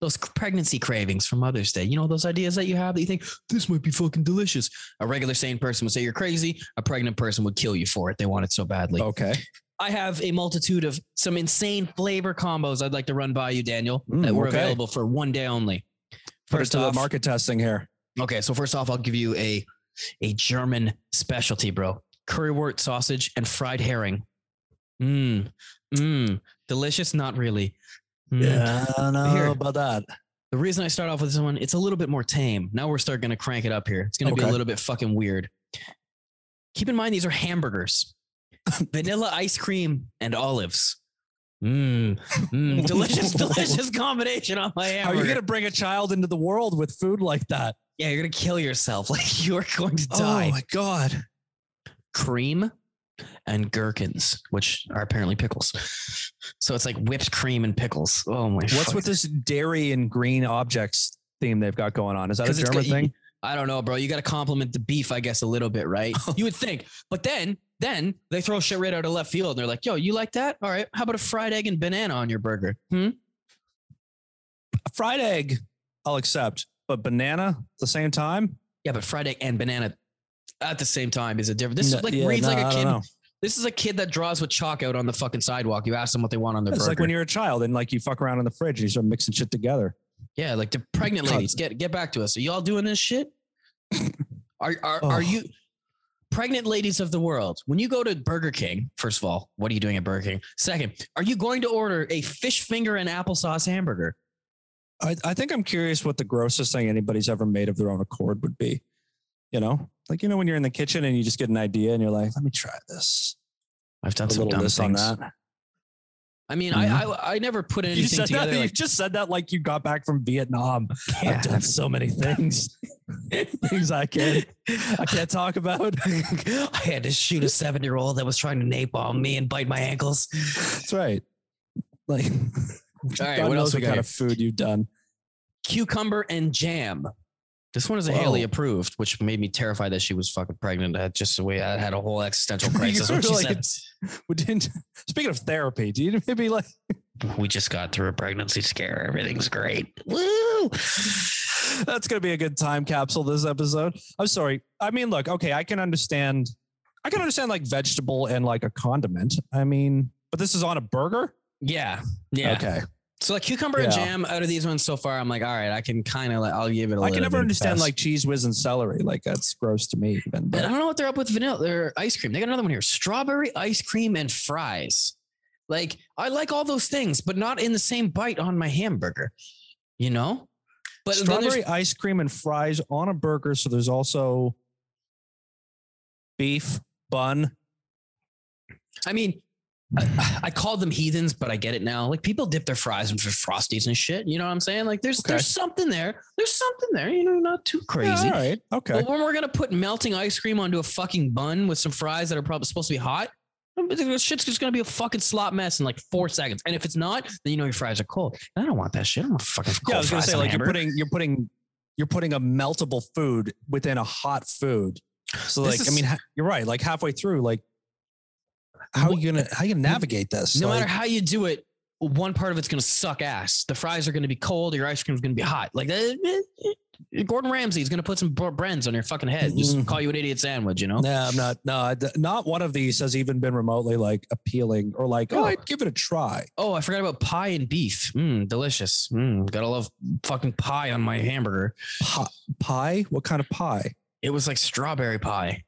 Those pregnancy cravings from Mother's Day. You know, those ideas that you have that you think, this might be fucking delicious. A regular sane person would say you're crazy. A pregnant person would kill you for it. They want it so badly. Okay. I have a multitude of some insane flavor combos I'd like to run by you, Daniel, Mm, that were okay. available for one day only. First off, market testing here. Okay, so first off, I'll give you a a German specialty, bro. Currywurst sausage and fried herring. Mmm, mmm, delicious. Not really. Mm. Yeah, I don't know Here. about that. The reason I start off with this one, it's a little bit more tame. Now we're starting to crank it up here. It's going to be a little bit fucking weird. Keep in mind these are hamburgers, [LAUGHS] vanilla ice cream and olives. Mmm, mm, [LAUGHS] delicious, delicious combination on my hamburger. are you going to bring a child into the world with food like that? yeah, you're gonna kill yourself. [LAUGHS] Like you're going to die. Oh my god. cream and gherkins, which are apparently pickles. So it's like whipped cream and pickles. Oh my! What's fuck. with this dairy and green objects theme they've got going on? Is that a German got- thing? I don't know, bro. You got to compliment the beef, I guess, a little bit, right? [LAUGHS] you would think, but then, then they throw shit right out of left field, and they're like, "Yo, you like that? All right. How about a fried egg and banana on your burger? Hmm? A fried egg, I'll accept, but banana at the same time? Yeah, but fried egg and banana at the same time is a different. This No, is like yeah, reads no, like a kid. This is a kid that draws with chalk out on the fucking sidewalk. You ask them what they want on their burger. It's burger. like when you're a child and like you fuck around in the fridge and you start mixing shit together. Yeah, like the pregnant ladies, get get back to us. Are y'all doing this shit? Are are Oh. are you pregnant ladies of the world? When you go to Burger King, first of all, what are you doing at Burger King? Second, are you going to order a fish finger and applesauce hamburger? I, I think I'm curious what the grossest thing anybody's ever made of their own accord would be. You know, like you know when you're in the kitchen and you just get an idea and you're like, let me try this. I've done A some dumb this on things. that. I mean, I, mm-hmm. I I never put You anything said, that, together. you Like, just said that like you got back from Vietnam. Yeah. I've done so many things. [LAUGHS] things I can't I can't talk about. [LAUGHS] I had to shoot a seven year old that was trying to napalm me and bite my ankles. That's right. Like All right, God what else we what got kind here? of food you've done. cucumber and jam. This one is a Whoa. Haley approved, which made me terrified that she was fucking pregnant. That just the way I had a whole existential [LAUGHS] crisis when she like, said, it's- [LAUGHS] we didn't, speaking of therapy, do you maybe like [LAUGHS] "We just got through a pregnancy scare. Everything's great." Woo! [SIGHS] that's gonna be a good time capsule this episode? I'm sorry. I mean, look, okay, I can understand I can understand like vegetable and like a condiment. I mean, but this is on a burger? Yeah, yeah. Okay. So like cucumber and jam out of these ones so far, I'm like, all right, I can kind of like, I'll give it a I can never understand like cheese whiz and celery. Like that's gross to me. Even, And but I don't know what they're up with vanilla or ice cream. They got another one here: strawberry ice cream and fries. Like I like all those things, but not in the same bite on my hamburger. You know. But strawberry ice cream and fries on a burger. So there's also beef bun. I mean, I, I called them heathens, but I get it now. Like people dip their fries in for frosties and shit. You know what I'm saying? Like there's Okay. there's something there. There's something there. You know, not too crazy. Yeah, all right. Okay. But when we're gonna put melting ice cream onto a fucking bun with some fries that are probably supposed to be hot, this shit's just gonna be a fucking slop mess in like four seconds. And if it's not, then you know your fries are cold. And I don't want that shit. I want fucking cold yeah, I was gonna say a like you're putting you're putting you're putting a meltable food within a hot food. So This like is- I mean you're right. Like halfway through, like how are you gonna how are you gonna navigate this? no Like, matter how you do it, one part of it's gonna suck ass. The fries are gonna be cold, your ice cream's gonna be hot. Like eh, eh, eh, Gordon Ramsay's gonna put some br- Brens on your fucking head. Just Mm. call you an idiot sandwich, you know? Nah, I'm not. No, not one of these has even been remotely like appealing or like, oh, Oh. I'd give it a try. Oh, I forgot about pie and beef. Mmm, delicious. Mmm, gotta love fucking pie on my hamburger. Pie? pie? What kind of pie? It was like strawberry pie.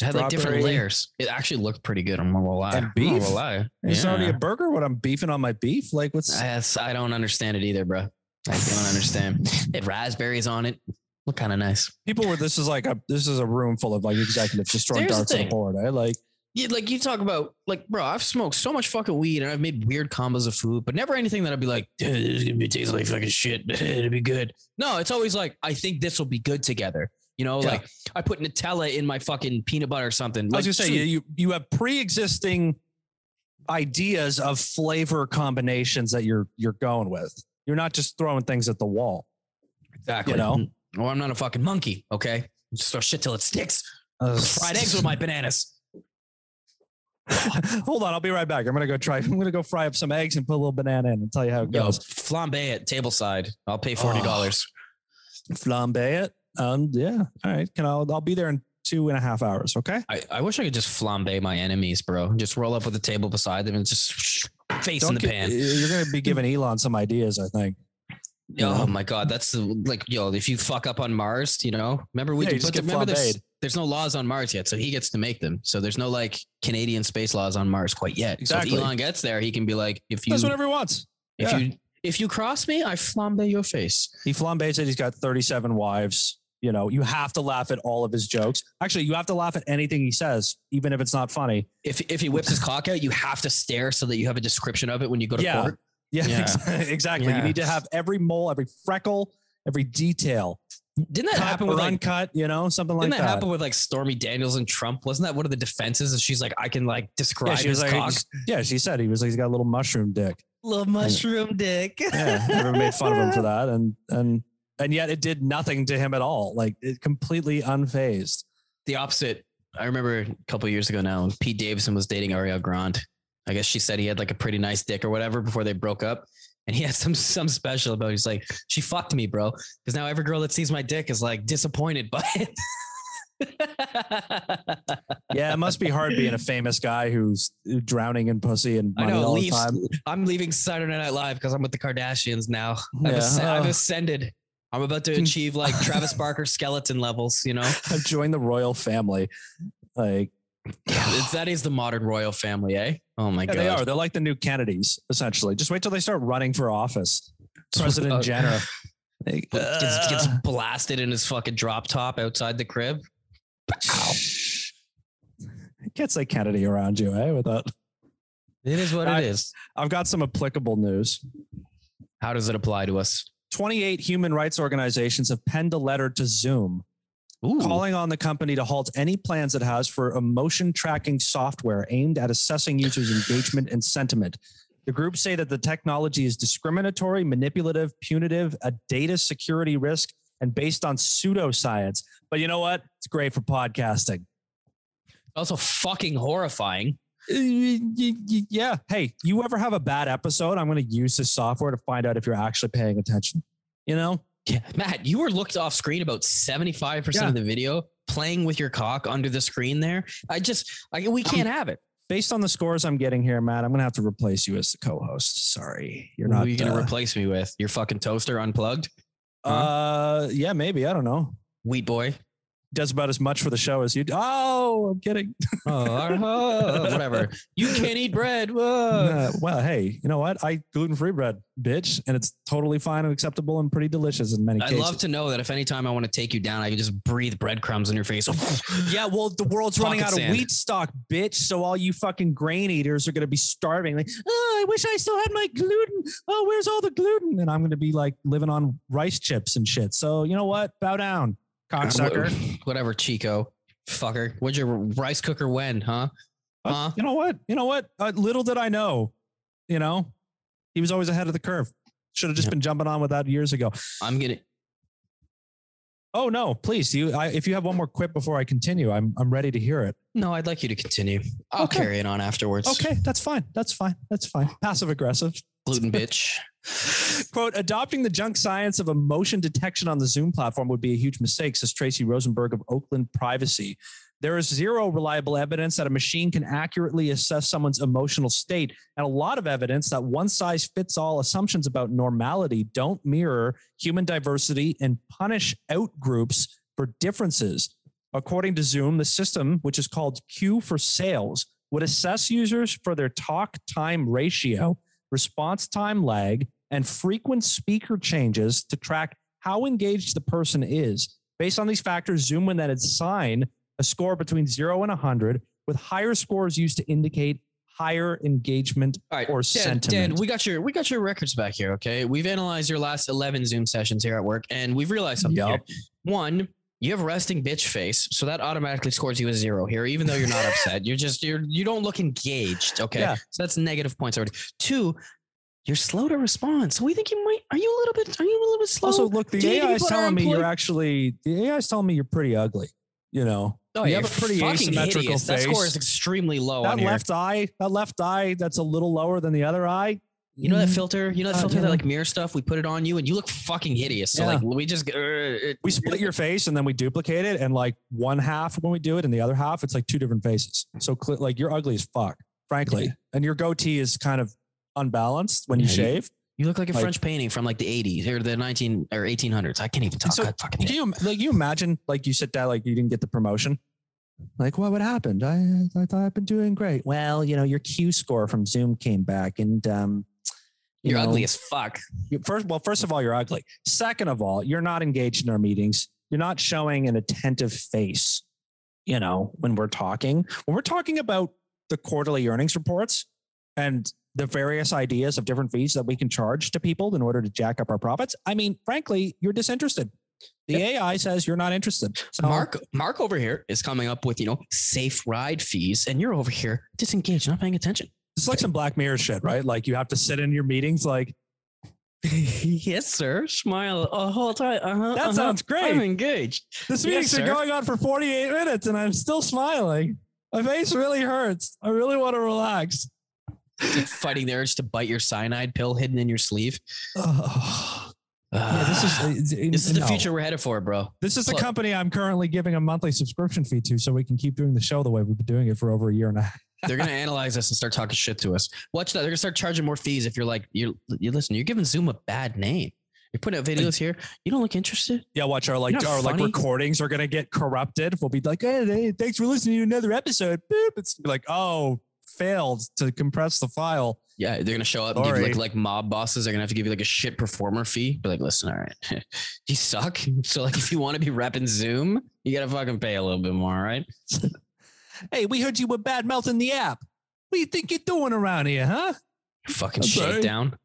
It had like different layers. It actually looked pretty good. I'm not gonna lie. And I'm not beef? gonna lie. It's Yeah. already a burger. What I'm beefing on my beef? Like what's? I, I don't understand it either, bro. I don't understand. It raspberries on it. Look kind of nice. people were. This is like a. This is a room full of like executives just throwing Here's the darts at a thing. board. I like. Yeah, like you talk about, like, bro, I've smoked so much fucking weed and I've made weird combos of food, but never anything that I'd be like, "Dude, this is gonna be taste like fucking shit. [LAUGHS] It'd be good. No, it's always like, I think this will be good together. You know, Yeah. like I put Nutella in my fucking peanut butter or something. I Like, was gonna say you, you have pre-existing ideas of flavor combinations that you're you're going with. You're not just throwing things at the wall. exactly. you know? Mm-hmm. Or I'm not a fucking monkey. Okay, just throw shit till it sticks. Uh, Fried eggs with my bananas. [LAUGHS] Hold on, I'll be right back. I'm gonna go try. [LAUGHS] I'm gonna go fry up some eggs and put a little banana in and tell you how it Yo, goes. flambe it tableside. I'll pay forty dollars. [SIGHS] Flambe it. Um, yeah. All right. Can I? I'll be there in two and a half hours. Okay. I, I wish I could just flambe my enemies, bro. Just roll up with a table beside them and just face in the get- pan. You're gonna be [LAUGHS] giving Elon some ideas. I think. Oh know? my god, that's the, like yo. If you fuck up on Mars, you know, remember we Yeah, just get remember there's, there's no laws on Mars yet, so he gets to make them. So there's no like Canadian space laws on Mars quite yet. Exactly. So if Elon gets there, he can be like, if you That's whatever he wants. if yeah. you if you cross me, I flambe your face. He flambés it. He's got 37 wives. You know, you have to laugh at all of his jokes. Actually, you have to laugh at anything he says, even if it's not funny. If if he whips his cock out, you have to stare so that you have a description of it when you go to Yeah. court. Yeah, Yeah. [LAUGHS] exactly. Yeah. You need to have every mole, every freckle, every detail. Didn't that Cut happen or with like uncut, you know, something like that? Didn't that, that. happen with like Stormy Daniels and Trump? Wasn't that one of the defenses? And she's like, I can like describe she was his like, cock. yeah, she said he was like, he's got a little mushroom dick. Little mushroom dick. Yeah, everyone made fun of him for that, and and and yet it did nothing to him at all. Like it completely unfazed. the opposite. I remember a couple years ago now, Pete Davidson was dating Ariana Grande. I guess she said he had like a pretty nice dick or whatever before they broke up. And he had some some special about. it. He's like, she fucked me, bro. Because now every girl that sees my dick is like disappointed by it. [LAUGHS] Yeah, it must be hard being a famous guy who's drowning in pussy and I money know. all the time. I'm leaving Saturday Night Live because I'm with the Kardashians now. I've, Yeah. asc- I've ascended. I'm about to achieve like Travis [LAUGHS] Barker skeleton levels. You know, [LAUGHS] I've joined the royal family. Like [SIGHS] it's, that is the modern royal family, eh? Oh my yeah, god, they are. They're like the new Kennedys, essentially. Just wait till they start running for office. [LAUGHS] President Uh, Jenner. Like, gets, gets uh, [SIGHS] blasted in his fucking drop top outside the crib. can't say Kennedy around you, eh? Without It is what I- it is. I've got some applicable news. How does it apply to us? 28 human rights organizations have penned a letter to Zoom Ooh. calling on the company to halt any plans it has for emotion tracking software aimed at assessing users' engagement and sentiment. The groups say that the technology is discriminatory, manipulative, punitive, a data security risk, and based on pseudoscience. But you know what? It's great for podcasting. also fucking horrifying. Yeah. Hey, you ever have a bad episode? I'm going to use this software to find out if you're actually paying attention. You know? Yeah. Matt, you were looked off screen about 75% Yeah. of the video playing with your cock under the screen there. I just, I, we can't have it. Based on the scores I'm getting here, Matt, I'm going to have to replace you as the co-host. Sorry, you're Who not. are you going to uh, replace me with? Your fucking toaster unplugged? Uh, yeah, maybe. I don't know. Wheat boy? Does about as much for the show as you. do. Oh, I'm kidding. Oh, uh, whatever. You can't eat bread. Uh, well, hey, you know what? I gluten-free bread, bitch, and it's totally fine and acceptable and pretty delicious in many I'd cases. love to know that if anytime I want to take you down, I can just breathe breadcrumbs in your face. [LAUGHS] Yeah, well, the world's running out sand. of wheat stock, bitch. So all you fucking grain eaters are going to be starving. Like, oh, I wish I still had my gluten. Oh, where's all the gluten? And I'm going to be like living on rice chips and shit. So you know what? Bow down, cocksucker. [LAUGHS] Whatever, Chico. Fucker. What'd your rice cooker win, huh? Huh? You know what? You know what? Uh, little did I know. You know, he was always ahead of the curve. Should have just Yeah. been jumping on with that years ago. I'm gonna Oh no, please. You, I, if you have one more quip before I continue, I'm I'm ready to hear it. no, I'd like you to continue. I'll Okay. carry it on afterwards. Okay, that's fine. That's fine. That's fine. Passive aggressive. Gluten [LAUGHS] bitch. Quote, adopting the junk science of emotion detection on the Zoom platform would be a huge mistake, says Tracy Rosenberg of Oakland Privacy. There is zero reliable evidence that a machine can accurately assess someone's emotional state, and a lot of evidence that one size fits all assumptions about normality don't mirror human diversity and punish out groups for differences. According to Zoom, the system, which is called Q for Sales, would assess users for their talk time ratio, response time lag, and frequent speaker changes to track how engaged the person is. Based on these factors, Zoom would then assign a score between zero and 100, with higher scores used to indicate higher engagement right, or Dan, sentiment. Dan, we got your we got your records back here. Okay, we've analyzed your last eleven Zoom sessions here at work, and we've realized something. Here. One, you have resting bitch face, so that automatically scores you a zero here, even though you're not [LAUGHS] upset. You're just you're you don't look engaged. Okay, Yeah. so that's negative points already. Two, you're slow to respond. So we think you might. Are you a little bit? Are you a little bit slow? Also, look, the Do you need to AI is telling me you're actually the AI is telling me you're pretty ugly. You know, oh, you have a pretty asymmetrical hideous. That score is extremely low that on here. left eye, that left eye, that's a little lower than the other eye. You know that Mm, filter? You know that Uh, filter yeah. that like mirror stuff? We put it on you, and you look fucking hideous. So Yeah. like, we just uh, it, We split your face and then we duplicate it, and like one half when we do it, and the other half, it's like two different faces. So cl- like you're ugly as fuck, frankly, Yeah. and your goatee is kind of unbalanced when you Yeah, you- shave. You look like a Like- French painting from like the 80s or the 19 or 1800s. I can't even talk. so- fucking Can you like you imagine like you sit down like you didn't get the promotion? Like what what happened? I I thought I've been doing great. Well, you know your Q score from Zoom came back, and um, you You're know, ugly as fuck. first well first of all you're ugly. Second of all, you're not engaged in our meetings. You're not showing an attentive face. You know when we're talking when we're talking about the quarterly earnings reports and the various ideas of different fees that we can charge to people in order to jack up our profits. I mean, frankly, you're disinterested. The AI says you're not interested. So Mark, Mark over here is coming up with you know safe ride fees, and you're over here disengaged, not paying attention. It's like some Black Mirror shit, right? Like you have to sit in your meetings. Like [LAUGHS] yes, sir. Smile a whole time. Uh-huh, that uh-huh. sounds great. I'm engaged. this Yes, meeting's been going on for 48 minutes, and I'm still smiling. My face really hurts. I really want to relax. Like fighting the urge to bite your cyanide pill hidden in your sleeve. Ugh. [SIGHS] yeah, this is ah. uh, this is the no. future we're headed for, bro. This is the Plug- company I'm currently giving a monthly subscription fee to, so we can keep doing the show the way we've been doing it for over a year and a half. They're gonna analyze us and start talking shit to us. Watch that. They're gonna start charging more fees if you're like you. You listen. You're giving Zoom a bad name. You're putting out videos here. You don't look interested. Yeah, watch our like our like recordings are gonna get corrupted. We'll be like, hey, hey, thanks for listening to another episode. Boop. It's like, oh, failed to compress the file. Yeah, they're gonna show up and give like like mob bosses. They're gonna have to give you like a shit performer fee. Be like, listen, all right, [LAUGHS] you suck. [LAUGHS] So like, if you want to be repping Zoom, you gotta fucking pay a little bit more, all right? [LAUGHS] Hey, we heard you were bad mouthing the app. What do you think you're doing awn here, huh? Fucking I'm shakedown.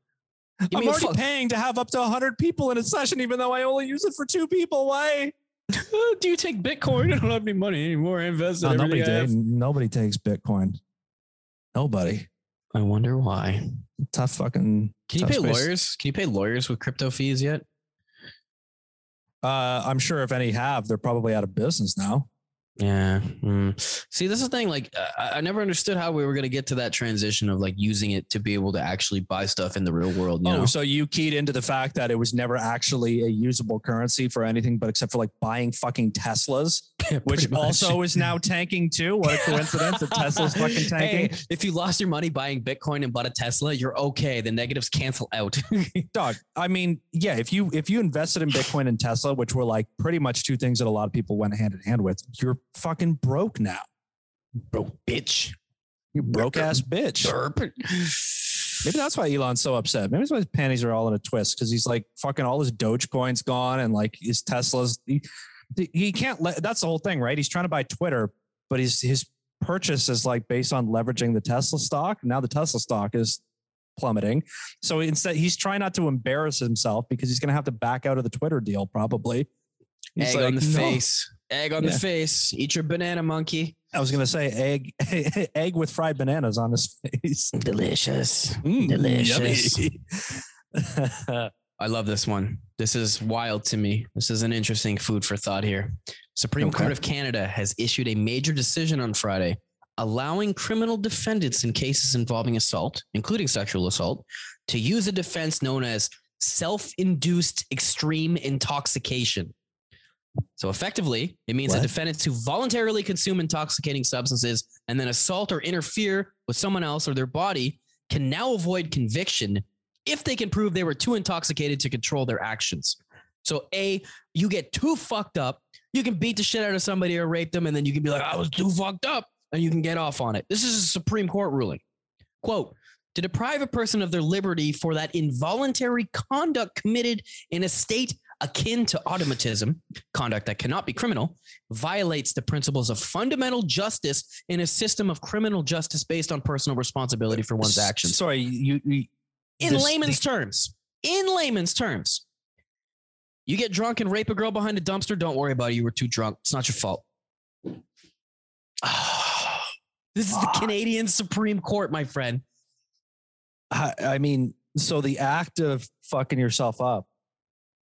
Give I'm already fuck- paying to have up to 100 people in a session, even though I only use it for two people. Why? Oh, [LAUGHS] do you take Bitcoin? [LAUGHS] I don't have any money anymore. I invested No, nobody, I did. nobody takes Bitcoin. Nobody. I wonder why. Tough fucking. Can you pay space. lawyers? Can you pay lawyers with crypto fees yet? Uh, I'm sure if any have, they're probably out of business now. Yeah. Mm. See, this is the thing. Like, I, I never understood how we were going to get to that transition of like using it to be able to actually buy stuff in the real world. You oh, know? so you keyed into the fact that it was never actually a usable currency for anything but except for like buying fucking Teslas, [LAUGHS] which much. also is now tanking too. What a coincidence that Tesla's fucking [LAUGHS] tanking. Hey, if you lost your money buying Bitcoin and bought a Tesla, you're okay. The negatives cancel out. [LAUGHS] Dog, I mean, yeah, if you if you invested in Bitcoin and Tesla, which were like pretty much two things that a lot of people went hand in hand with, you're fucking broke now. Broke bitch. You broke ass bitch. Derp. Maybe that's why Elon's so upset. Maybe that's why his panties are all in a twist because he's like fucking all his Dogecoin's gone and like his Tesla's. He, he can't let. That's the whole thing, right? He's trying to buy Twitter, but his his purchase is like based on leveraging the Tesla stock. Now the Tesla stock is plummeting. So instead, he's trying not to embarrass himself because he's going to have to back out of the Twitter deal probably. He's Egg on the "No." face. Egg on Yeah. the face. Eat your banana monkey. I was going to say egg [LAUGHS] egg with fried bananas on his face. Delicious. Mm, Delicious. [LAUGHS] I love this one. This is wild to me. This is an interesting food for thought here. Supreme Okay. Court of Canada has issued a major decision on Friday allowing criminal defendants in cases involving assault, including sexual assault, to use a defense known as self-induced extreme intoxication. So effectively, it means that defendants who voluntarily consume intoxicating substances and then assault or interfere with someone else or their body can now avoid conviction if they can prove they were too intoxicated to control their actions. So, A, you get too fucked up, you can beat the shit out of somebody or rape them, and then you can be like, I was too fucked up, and you can get off on it. This is a Supreme Court ruling. Quote, to deprive a person of their liberty for that involuntary conduct committed in a state akin to automatism, conduct that cannot be criminal, violates the principles of fundamental justice in a system of criminal justice based on personal responsibility for one's actions Sorry, you, you in This- layman's terms, in layman's terms, You get drunk and rape a girl behind a dumpster. Don't worry about it. You were too drunk. It's not your fault. [SIGHS] this is the Canadian Supreme Court, my friend. I, I mean, so the act of fucking yourself up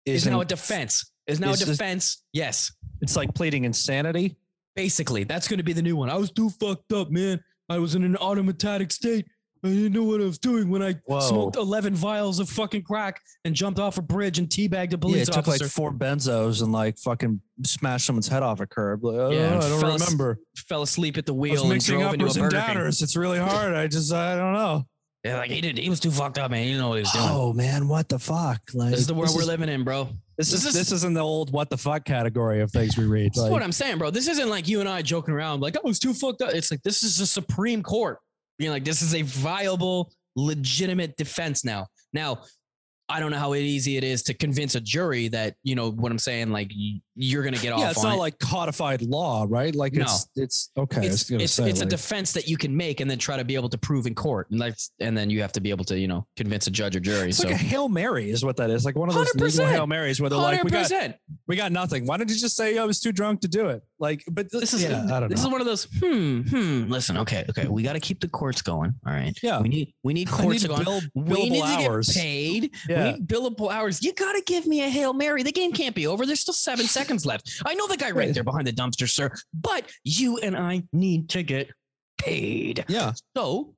Is now a defense. Is now a is this- defense. Yes. It's like pleading insanity. Basically, that's going to be the new one. I was too fucked up, man. I was in an automatic state. I didn't know what I was doing when I Whoa. smoked 11 vials of fucking crack and jumped off a bridge and teabagged a Yeah, police it took officer. like four benzos and like fucking smashed someone's head off a curb. Like, oh, Yeah, I don't fell as- remember. fell asleep at the I was wheel and mixing drove into a uppers and King. downers. It's really hard. I just, I don't know. Yeah, like he did. He was too fucked up, man. He didn't know what he was doing. Oh man, what the fuck? Like, this is the world we're is- living in, bro. This This is is- this is in the old what the fuck category of things we read. Like, what I'm saying, bro. This isn't like you and I joking around, like, oh, I was too fucked up. It's like this is the Supreme Court being like, this is a viable, legitimate defense now. Now, I don't know how easy it is to convince a jury that, you know, what I'm saying, like you're gonna get off yeah, it's not it. like codified law, right? Like No. it's it's okay. It's it's, say, it's a defense that you can make and then try to be able to prove in court. And that's and then you have to be able to, you know, convince a judge or jury. It's so like a hail mary, is what that is. Like one of those legal 100%. hail marys where they're like, we got we got nothing. Why didn't you just say I was too drunk to do it? Like, but This is yeah, I don't this know. is one of those. Hmm. Hmm. Listen. Okay. Okay. We got to keep the courts going. All right. Yeah. We need we need [LAUGHS] courts need to go. bill, We need to hours. get paid. Yeah. We need billable hours. You got to give me a hail mary. The game can't be over. There's still seven [LAUGHS] seconds left. I know the guy right there behind the dumpster, sir. But you and I need to get paid. Yeah, So.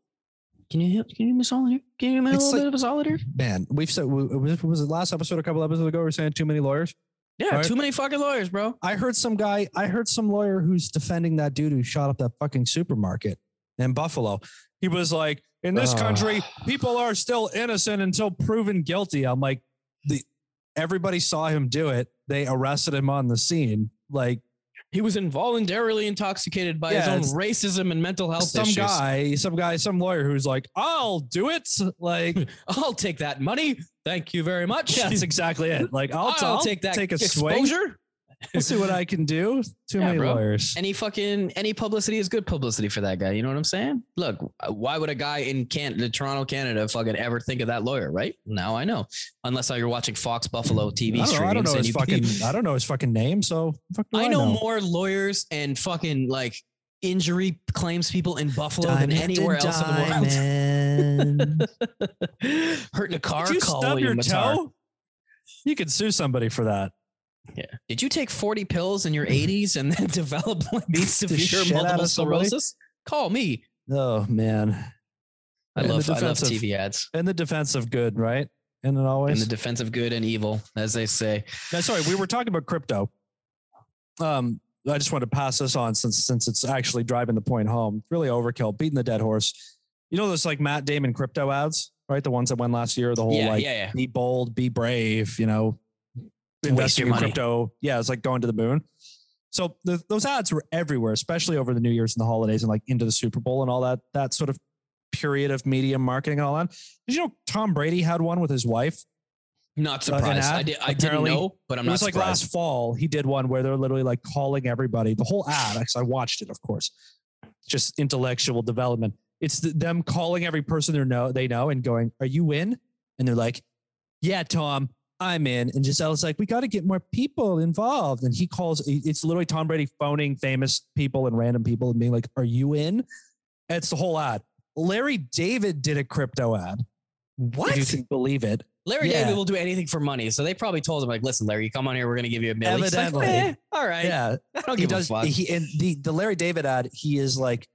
Can you help? Can you give me a solid here? Can you give me a It's little like- bit of a solid here? man. We've said was was it last episode? A couple episodes ago, we are saying too many lawyers. Yeah. Right. Too many fucking lawyers, bro. I heard some guy. I heard some lawyer who's defending that dude who shot up that fucking supermarket in Buffalo. He was like, "In this Ugh. country, people are still innocent until proven guilty." I'm like, the everybody saw him do it. They arrested him on the scene. Like He was involuntarily intoxicated by Yeah, his own racism and mental health some issues. guy, some guy, some lawyer who's like, "I'll do it." Like, [LAUGHS] I'll take that money. Thank you very much. yeah, that's [LAUGHS] exactly it. Like, I'll, I'll, I'll take that take a swing. I'll see what I can do. Too Yeah, many bro. lawyers. Any fucking any publicity is good publicity for that guy. You know what I'm saying? Look, why would a guy in Canada, Toronto, Canada, fucking ever think of that lawyer? Right now, I know. Unless you're watching Fox Buffalo TV I know, I don't know and his fucking. I don't know his fucking name. So fuck do I know more lawyers and fucking like injury claims people in Buffalo than anywhere else in the world. [LAUGHS] Hurting a car, Did you stub your toe? You could sue somebody for that. Yeah. Did you take 40 pills in your [LAUGHS] 80s and then [LAUGHS] develop like [LAUGHS] Beat the severe multiple sclerosis? Call me. Oh man. I In the love, I love TV ads. In the defense of good, right? And it In always. the defense of good and evil, as they say. No, sorry, we were talking about crypto. Um, I just wanted to pass this on since since it's actually driving the point home. Really overkill, beating the dead horse. You know those like Matt Damon crypto ads, right? The ones that went last year. The whole yeah, like yeah, yeah. be bold, be brave. You know, investing in money. crypto. Yeah, it's like going to the moon. So the, those ads were everywhere, especially over the New Year's and the holidays, and like into the Super Bowl and all that. That sort of period of media marketing and all that. Did you know Tom Brady had one with his wife? Not Uh, surprised. ad, I, did, I didn't know, but I'm it not was like surprised. last fall. He did one where they're literally like calling everybody. The whole ad, I watched it, of course. Just intellectual development. It's th- them calling every person they know they know and going, "Are you in?" And they're like, "Yeah, Tom, I'm in." And Gisele's like, "We got to get more people involved." And he calls. It's literally Tom Brady phoning famous people and random people and being like, "Are you in?" It's the whole ad. Larry David did a crypto ad. what? If you can believe it. Larry Yeah. David will do anything for money. So they probably told him, like, listen, Larry, you come on here, we're going to give you a million. [LAUGHS] He's like, Evidently. "Eh, all right. Yeah. I don't he give does a fuck. he and the the Larry David ad he is like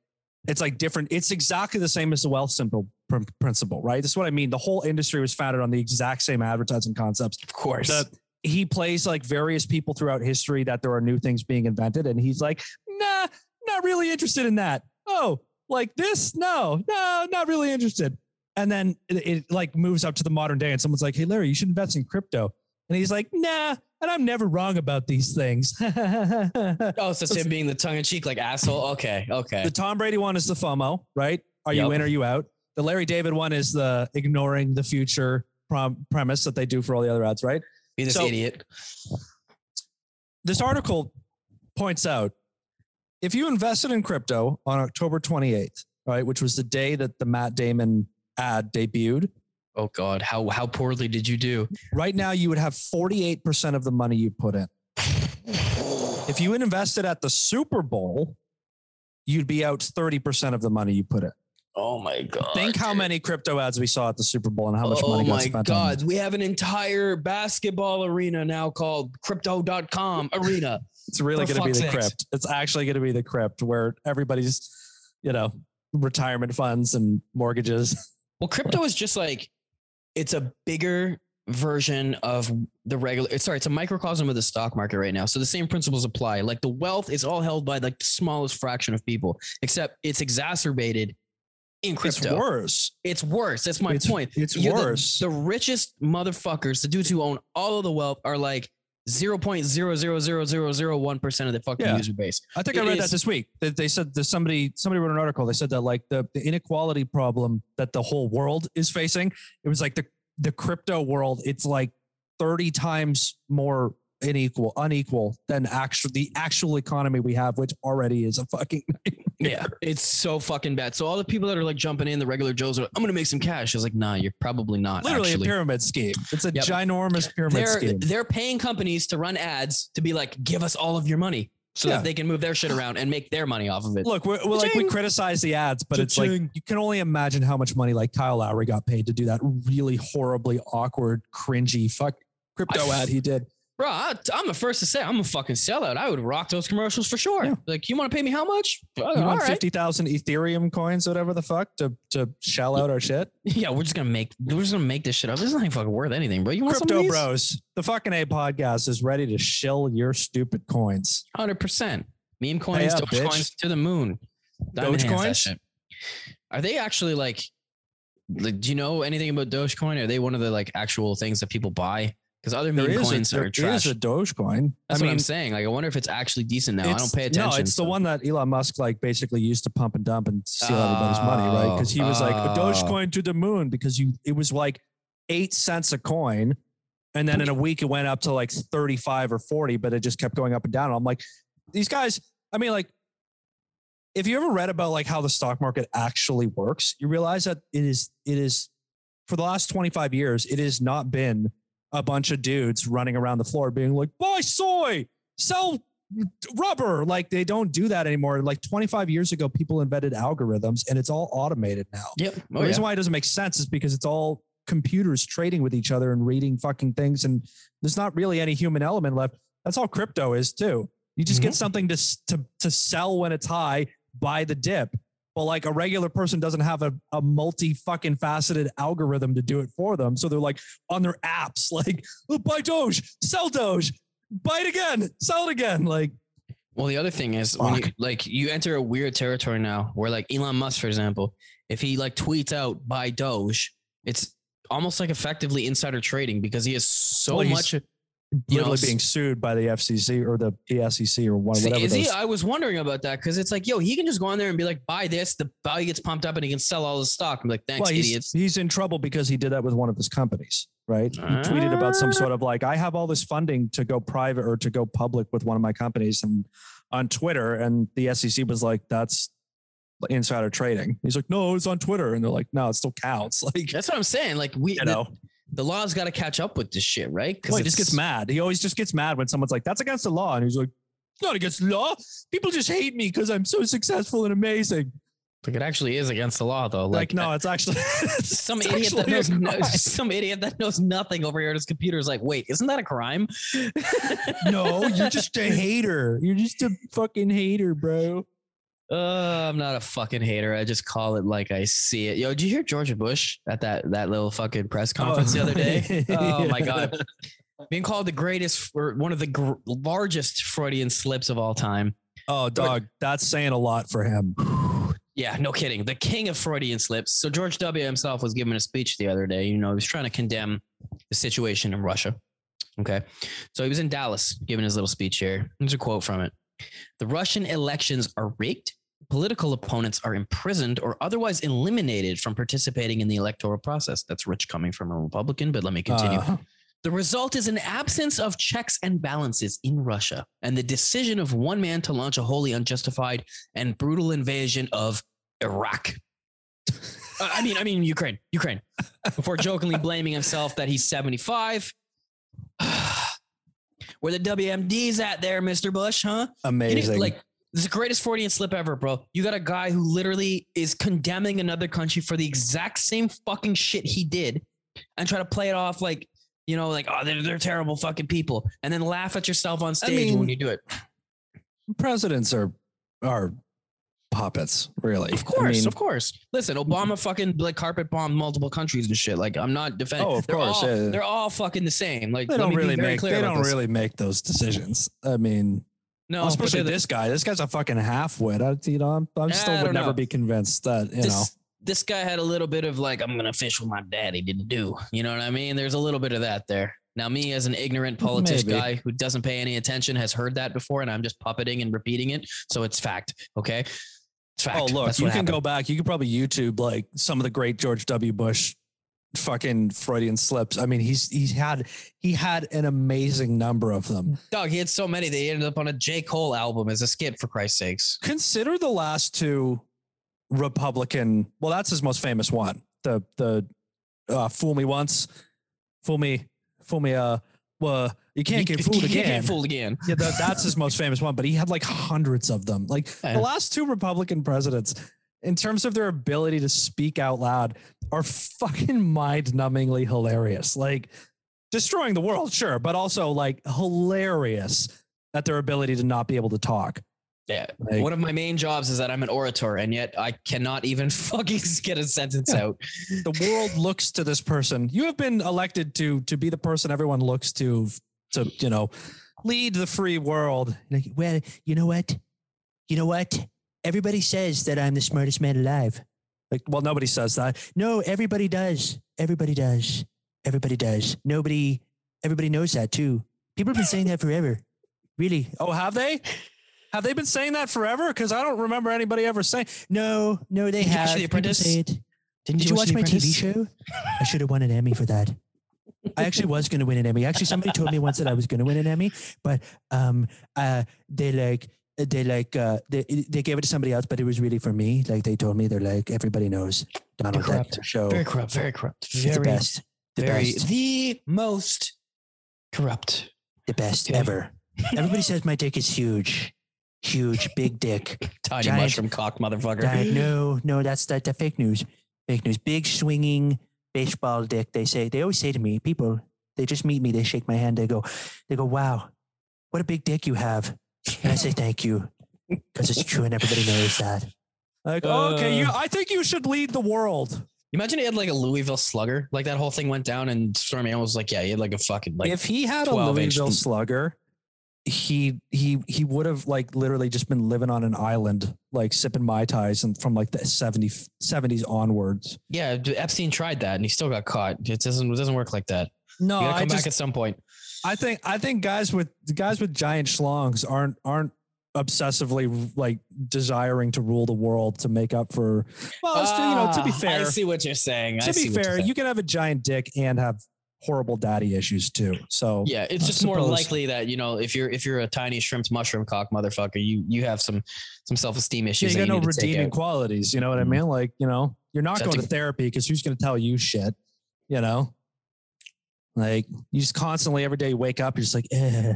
it's like different. It's exactly the same as the Wealthsimple pr- principle right? This is what I mean. The whole industry was founded on the exact same advertising concepts. Of course. the, he plays like various people throughout history that there are new things being invented and he's like nah not really interested in that. Oh like this? No no not really interested. And then it, it like moves up to the modern day and someone's like hey Larry you should invest in crypto and he's like nah and I'm never wrong about these things [LAUGHS] oh, so it's him being the tongue in cheek, like asshole. Okay. Okay. The Tom Brady one is the FOMO, right? Are you Yep. in? Are you out? The Larry David one is the ignoring the future prom- premise that they do for all the other ads, right? Be this so- idiot. This article points out if you invested in crypto on October 28th, right, which was the day that the Matt Damon ad debuted, Oh God, how how poorly did you do? Right now, you would have 48% of the money you put in. If you invested at the Super Bowl, you'd be out 30% of the money you put in. Oh my God. Think how many crypto ads we saw at the Super Bowl and how much oh money got my spent. on God. them. We have an entire basketball arena now called crypto.com arena. It's really going to be the sakes. crypt. It's actually going to be the crypt where everybody's, you know, retirement funds and mortgages. Well, crypto is just like it's a bigger version of the regular. Sorry, it's a microcosm of the stock market right now. So the same principles apply. Like the wealth is all held by like the smallest fraction of people, except it's exacerbated in crypto. It's worse. It's worse. That's my It's- point. It's You're the- worse. The, richest motherfuckers, the dudes who own all of the wealth, are like zero point zero zero zero zero zero one percent of the fucking Yeah. user base. I think I read is- that this week. They, they said that somebody somebody wrote an article. They said that like the, the inequality problem that the whole world is facing. It was like the the crypto world. It's like thirty times more unequal unequal than actual the actual economy we have, which already is a fucking [LAUGHS] Yeah, it's so fucking bad. So all the people that are like jumping in, the regular Joes are, I'm gonna make some cash. I was like, nah, you're probably not. literally actually. a pyramid scheme. It's a Yep. ginormous pyramid They're scheme. they're paying companies to run ads to be like, give us all of your money so Yeah. that they can move their shit around and make their money off of it. Look, we're, we're like we criticize the ads, but it's like you can only imagine how much money like Kyle Lowry got paid to do that really horribly awkward, cringy fuck crypto I- ad he did. Bro, I, I'm the first to say I'm a fucking sellout. I would rock those commercials for sure. Yeah. Like, you want to pay me how much? You all want right. fifty thousand Ethereum coins, whatever the fuck, to to shell out our shit. [LAUGHS] Yeah, we're just gonna make we're just gonna make this shit up. It's not even fucking worth anything, bro. You want Crypto Bros, the fucking A podcast is ready to shill your stupid coins. Hundred percent. Meme coins, Doge coins to the moon. Diamond Doge coins? Are they actually like? Like, do you know anything about Dogecoin? Are they one of the like actual things that people buy? Because other There meme is, coins a, there are is trash. a Dogecoin. That's I what I'm saying. Like, I wonder if it's actually decent now. I don't pay attention. No, it's the one that Elon Musk like basically used to pump and dump and steal everybody's money, right? Because he was like a Oh. Dogecoin to the moon because you it was like eight cents a coin, and then in a week it went up to like thirty five or forty, but it just kept going up and down. I'm like, these guys. I mean, like, if you ever read about like how the stock market actually works, you realize that it is it is for the last twenty five years, it has not been a bunch of dudes running around the floor being like, buy soy, sell rubber. Like they don't do that anymore. Like 25 years ago, people invented algorithms and it's all automated now. Yep. the Oh, reason yeah. why it doesn't make sense is because it's all computers trading with each other and reading fucking things. And there's not really any human element left. That's all crypto is too. You just get Mhm. something to, to, to sell when it's high, buy the dip. But like a regular person doesn't have a, a multi fucking faceted algorithm to do it for them. So they're like on their apps, [LAUGHS] like, oh, buy Doge, sell Doge, buy it again, sell it again. Like, Well, the other thing is when you like you enter a weird territory now where like Elon Musk, for example, if he like tweets out buy Doge, it's almost like effectively insider trading because he has so Well, much. Literally You know, being sued by the FCC or the, SEC or one, whatever. is he? I was wondering about that because it's like, yo, he can just go on there and be like, buy this. The value gets pumped up and he can sell all his stock. I'm like, thanks, well, he's, idiots. he's in trouble because he did that with one of his companies, right? He tweeted about some sort of like, I have all this funding to go private or to go public with one of my companies and on Twitter. And the SEC was like, that's insider trading. He's like, no, it's on Twitter. And they're like, no, it still counts. [LAUGHS] Like, That's what I'm saying. Like we, you know, the law's got to catch up with this shit, right? well, he just gets mad. He always just gets mad when someone's like, that's against the law. And he's like, it's not against the law. People just hate me because I'm so successful and amazing. Like it actually is against the law, though. Like, no, it's actually [LAUGHS] some it's idiot that actually a knows [LAUGHS] no, some idiot that knows nothing over here at his computer is like, wait, isn't that a crime? no, you're just a hater. You're just a fucking hater, bro. Uh, I'm not a fucking hater. I just call it like I see it. Yo, did you hear George Bush at that that little fucking press conference the other day? [LAUGHS] Oh my god, being called the greatest or one of the gr- largest Freudian slips of all time. Oh, dog, that's saying a lot for him. [SIGHS] Yeah, no kidding. The king of Freudian slips. So George W. himself was giving a speech the other day. You know, he was trying to condemn the situation in Russia. Okay. So he was in Dallas giving his little speech here. Here's a quote from it. The Russian elections are rigged. Political opponents are imprisoned or otherwise eliminated from participating in the electoral process. That's rich coming from a Republican, but let me continue. Uh, The result is an absence of checks and balances in Russia and the decision of one man to launch a wholly unjustified and brutal invasion of Iraq. Uh, I mean, I mean Ukraine, Ukraine. Before jokingly blaming himself that he's 75. [SIGHS] Where the WMD's at there, Mr. Bush, huh? You Amazing. like this is the greatest Freudian slip ever, bro. You got a guy who literally is condemning another country for the exact same fucking shit he did and try to play it off like, you know, like, oh, they're, they're terrible fucking people. And then laugh at yourself on stage mean, when you do it. presidents are are puppets, really. Of course, I mean, of course. Listen, Obama mm-hmm. fucking like carpet bombed multiple countries and shit. Like, I'm not defending. Oh, of they're course, All, yeah, yeah. They're all fucking the same. Like, they don't really make they don't this. really make those decisions. I mean, No, especially this guy. This guy's a fucking half-wit. I, you know, I'm, I'm still would don't never know. be convinced that you this, know. this guy had a little bit of like, I'm gonna fish with my daddy didn't do. You know what I mean? There's a little bit of that there. Now, me as an ignorant politician Maybe. guy who doesn't pay any attention has heard that before, and I'm just puppeting and repeating it. So it's fact. Okay. It's oh, fact. Oh, look, That's you can happened. go back. You could probably YouTube like some of the great George W. Bush fucking Freudian slips. I mean, he's he's had he had an amazing number of them. Dog, he had so many they ended up on a J. Cole album as a skit, for Christ's sakes. Consider the last two Republican. Well, that's his most famous one. The the uh, fool me once, fool me, fool me. Uh, well, you can't get fooled You can't again. get fooled again. Yeah, that, that's his most famous one, but he had like hundreds of them. Like [LAUGHS] the last two Republican presidents, in terms of their ability to speak out loud, are fucking mind numbingly hilarious. Like destroying the world, sure, but also like hilarious at their ability to not be able to talk. Yeah. Like, One of my main jobs is that I'm an orator, and yet I cannot even [LAUGHS] fucking get a sentence Yeah. out. the world looks to this person. You have been elected to to be the person everyone looks to to you know lead the free world. Like, well, you know what? You know what? Everybody says that I'm the smartest man alive. Like, well, nobody says that. No, everybody does. Everybody does. Everybody does. Nobody. Everybody knows that too. People have been saying that forever. Really? Oh, have they? Have they been saying that forever? Because I don't remember anybody ever saying. No, no, they Did you watch have. The People Apprentice? say it. Didn't Did you watch The my TV show? I should have won an Emmy for that. I actually was going to win an Emmy. Actually, somebody told me once that I was going to win an Emmy, but um, uh, they like they like uh, they they gave it to somebody else, but it was really for me. Like they told me, they're like everybody knows Donald corrupt. Duck show. Very corrupt. Very corrupt. It's the Very, best, the very, best, the most corrupt. the best Okay. ever. Everybody says my dick is huge, huge, big dick. [LAUGHS] Tiny Giant- mushroom cock motherfucker. Giant- no, no, that's that the fake news. Fake news. Big swinging baseball dick. They say they always say to me, people, they just meet me, they shake my hand, they go, they go, wow, what a big dick you have. And I say thank you. Because it's true and everybody knows that. Like, Uh, okay, you I think you should lead the world. Imagine he had like a Louisville slugger. Like that whole thing went down, and Stormy Daniels was like, "Yeah, he had like a fucking like." if he had a 12 inch Louisville slugger, he he he would have like literally just been living on an island, like sipping Mai Tais and from like the 70, 70s onwards. yeah, Epstein tried that, and he still got caught. It doesn't. It doesn't work like that. No, You gotta I come just back at some point. I think I think guys with guys with giant schlongs aren't aren't obsessively like desiring to rule the world to make up for. Well, it's- you know, to be Ah, fair, I see what you're saying. To see be fair, you can have a giant dick and have horrible daddy issues too. So yeah, it's I just more likely that you know if you're if you're a tiny shrimp mushroom cock motherfucker, you you have some some self esteem yeah, issues. you got no need to take redeeming qualities. You know what I Mhm. mean? Like you know, you're not So going to- to therapy because who's going to tell you shit? You know, like you just constantly every day you wake up, you're just like, eh.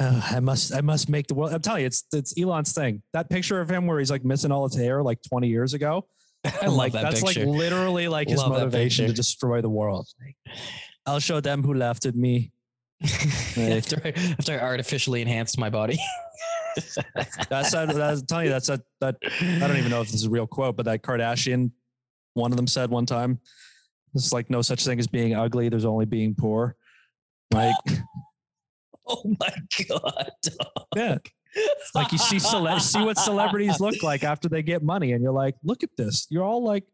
oh, I must, I must make the world. I'm telling you, it's it's Elon's thing. That picture of him where he's like missing all his hair like 20 years ago. [LAUGHS] I like that that's picture. like literally like his Love that motivation to destroy the world. Like, I'll show them who laughed at me. [LAUGHS] after I, after I artificially enhanced my body. [LAUGHS] That's that, that's I'm telling you that's that that I don't even know if this is a real quote, but that Kardashian, one of them said one time, "It's like no such thing as being ugly. There's only being poor." Like, [LAUGHS] oh my god. yeah, it's like you see cele- see what celebrities look like after they get money, and you're like, look at this. You're all like,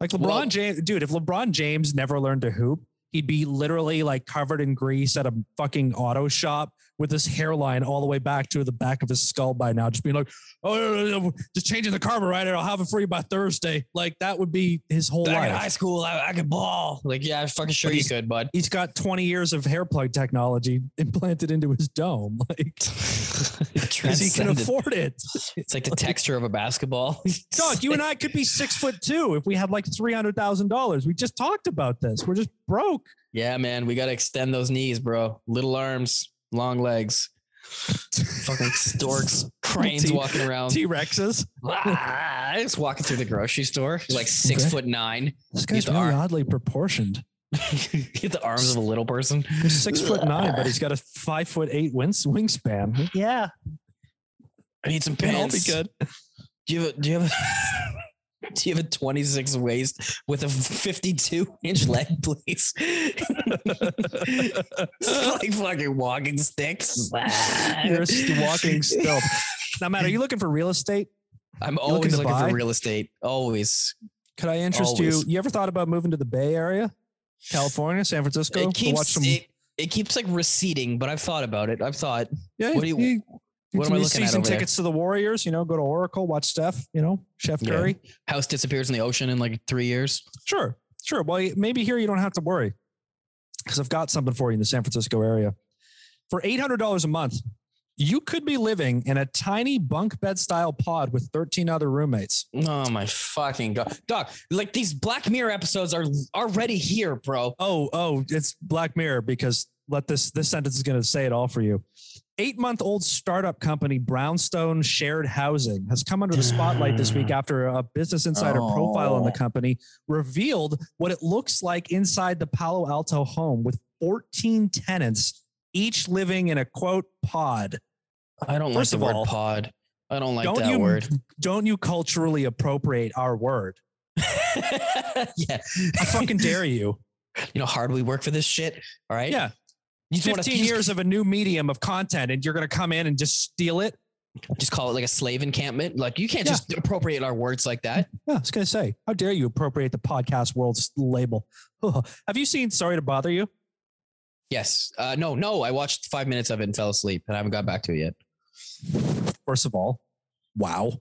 like LeBron Well- James, dude. If LeBron James never learned to hoop, he'd be literally like covered in grease at a fucking auto shop with his hairline all the way back to the back of his skull by now, just being like, "Oh, just changing the carburetor. I'll have it for you by Thursday." Like that would be his whole Back life. in high school, I, I could ball. Like, yeah, I'm fucking sure But you he's- could, bud. He's got 20 years of hair plug technology implanted into his dome, [LAUGHS] like [LAUGHS] because he can afford it. It's like the texture of a basketball. [LAUGHS] Dog, you and I could be six foot two if we had like three hundred thousand dollars. We just talked about this. We're just broke. Yeah, man, we gotta extend those knees, bro. Little arms, long legs. Fucking storks, [LAUGHS] cranes T- walking around. T Rexes. Ah, just walking through the grocery store, like six Okay. foot nine. This guy's the really arm. oddly proportioned. [LAUGHS] Get the arms of a little person. He's six foot [LAUGHS] nine, but he's got a five foot eight wings, wingspan. Yeah, I need some it'll all be good. Do you have a, do you have a, do you have a 26 waist with a 52 inch leg, please? [LAUGHS] Like fucking walking sticks. You're a walking still. Now, Matt, are you looking for real estate? I'm looking always to looking for real estate. Always. Could I interest Always. you? You ever thought about moving to the Bay Area, California, San Francisco? It to keeps watch some- it, it keeps like receding, but I've thought about it. I've thought yeah, what do you- you, what am I looking see at some there? tickets to the Warriors. You know, go to Oracle, watch Steph. You know, Chef Yeah. Curry. house disappears in the ocean in like three years. Sure, sure. Well, maybe here you don't have to worry because I've got something for you in the San Francisco area. For eight hundred dollars a month, you could be living in a tiny bunk bed style pod with thirteen other roommates. Oh my fucking god, dog! Like these Black Mirror episodes are already here, bro. Oh, oh, it's Black Mirror because let this this sentence is going to say it all for you. Eight month old startup company Brownstone Shared Housing has come under the spotlight this week mm. after a Business Insider profile on the Oh. company revealed what it looks like inside the Palo Alto home with 14 tenants, each living in a quote pod. I don't First like the word all, pod. I don't like don't that you word. don't you culturally appropriate our word? [LAUGHS] yeah, I fucking dare you. you know how hard we work for this shit. All right. Yeah. You just 15 to years of a new medium of content and you're going to come in and just steal it. just call it like a slave encampment. Like you can't Yeah. just appropriate our words like that. Yeah, I was going to say, how dare you appropriate the podcast world's label? [LAUGHS] Have you seen Sorry to Bother You? Yes. Uh, no, no. I watched five minutes of it and fell asleep, and I haven't got back to it yet. First of all, wow.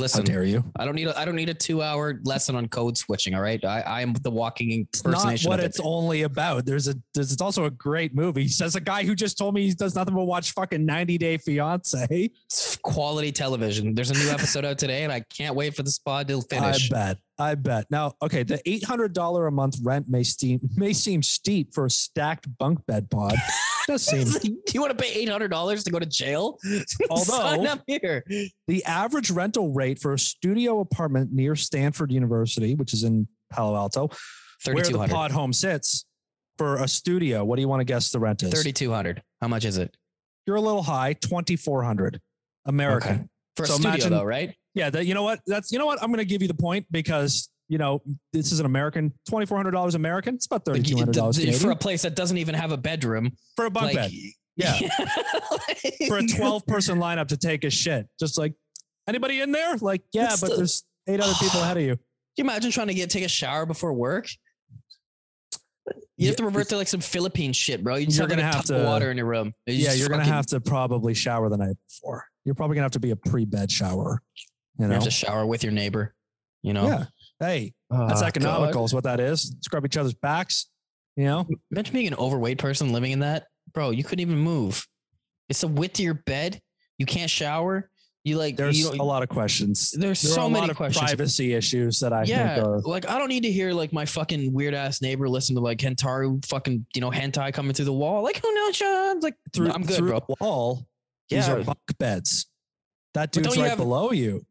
How Listen, dare you? I don't need a I don't need a two hour lesson on code switching. All right. I, I am the walking It's not what it. it's only about. There's a there's it's also a great movie. Says a guy who just told me he does nothing but watch fucking 90 Day Fiance. It's quality television. There's a new episode out today, and I can't wait for the spa to finish. I bet. I bet. Now, okay, the eight hundred dollar a month rent may seem may seem steep for a stacked bunk bed pod. [LAUGHS] Does [LAUGHS] seem Do you want to pay eight hundred dollars to go to jail? [LAUGHS] Although- Sign up here. the average rental rate for a studio apartment near Stanford University, which is in Palo Alto, where the pod home sits for a studio. What do you want to guess the rent is? Thirty two hundred. How much is it? You're a little high, twenty four hundred American. Okay. For a So studio, imagine- though, right? Yeah, that you know what? That's you know what? I'm going to give you the point because you know this is an American, twenty four hundred dollars American. It's about thirty Like, two hundred dollars for a place that doesn't even have a bedroom. for a bunk like, bed. Yeah, [LAUGHS] for a twelve [LAUGHS] person lineup to take a shit. Just like anybody in there? Like yeah, but the- there's eight other people [SIGHS] ahead of you. Can you imagine trying to get take a shower before work? You have to revert to like some Philippine shit, bro. You just You're gonna have to- water in your room. You yeah, you're gonna have to probably shower the night before. You're probably gonna have to be a pre-bed shower. You you know? have to shower with your neighbor. You know, Yeah. Hey, that's Oh, economical, God. is what that is. Scrub each other's backs. You know? Imagine being an overweight person living in that, bro. You couldn't even move. It's the width of your bed. You can't shower. You like There's you a lot of questions. There's There so a many lot of questions. privacy issues that I yeah, think are like I don't need to hear like my fucking weird ass neighbor listen to like Hentaru fucking you know hentai coming through the wall. Like oh no, John Like through, I'm good, through bro. the wall. These Yeah. are bunk beds. That But don't dude's you right have- below you.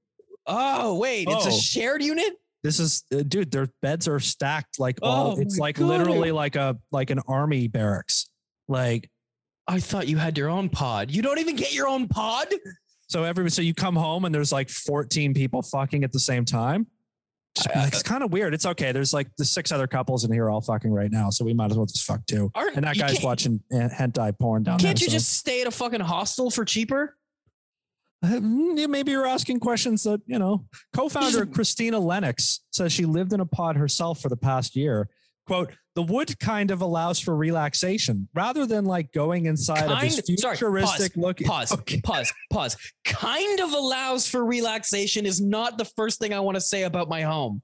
Oh wait, it's a Oh. shared unit. This is uh, dude, their beds are stacked like all Oh it's like God. literally like a like an army barracks. Like I thought you had your own pod. You don't even get your own pod. so every so you come home and there's like 14 people fucking at the same time. I- I- it's kind of weird. It's okay. There's like the six other couples in here all fucking right now, so we might as well just fuck too. And that guy's watching uh, hentai porn down there. Can't you so- just stay at a fucking hostel for cheaper? Uh, mm, yeah, maybe you're asking questions that you know. Co-founder [LAUGHS] Christina Lennox says she lived in a pod herself for the past year. quote, the wood kind of allows for relaxation rather than like going inside of this Kind- sorry, futuristic look. Pause. [LAUGHS] Okay. Pause. Pause. Kind of allows for relaxation is not the first thing I want to say about my home.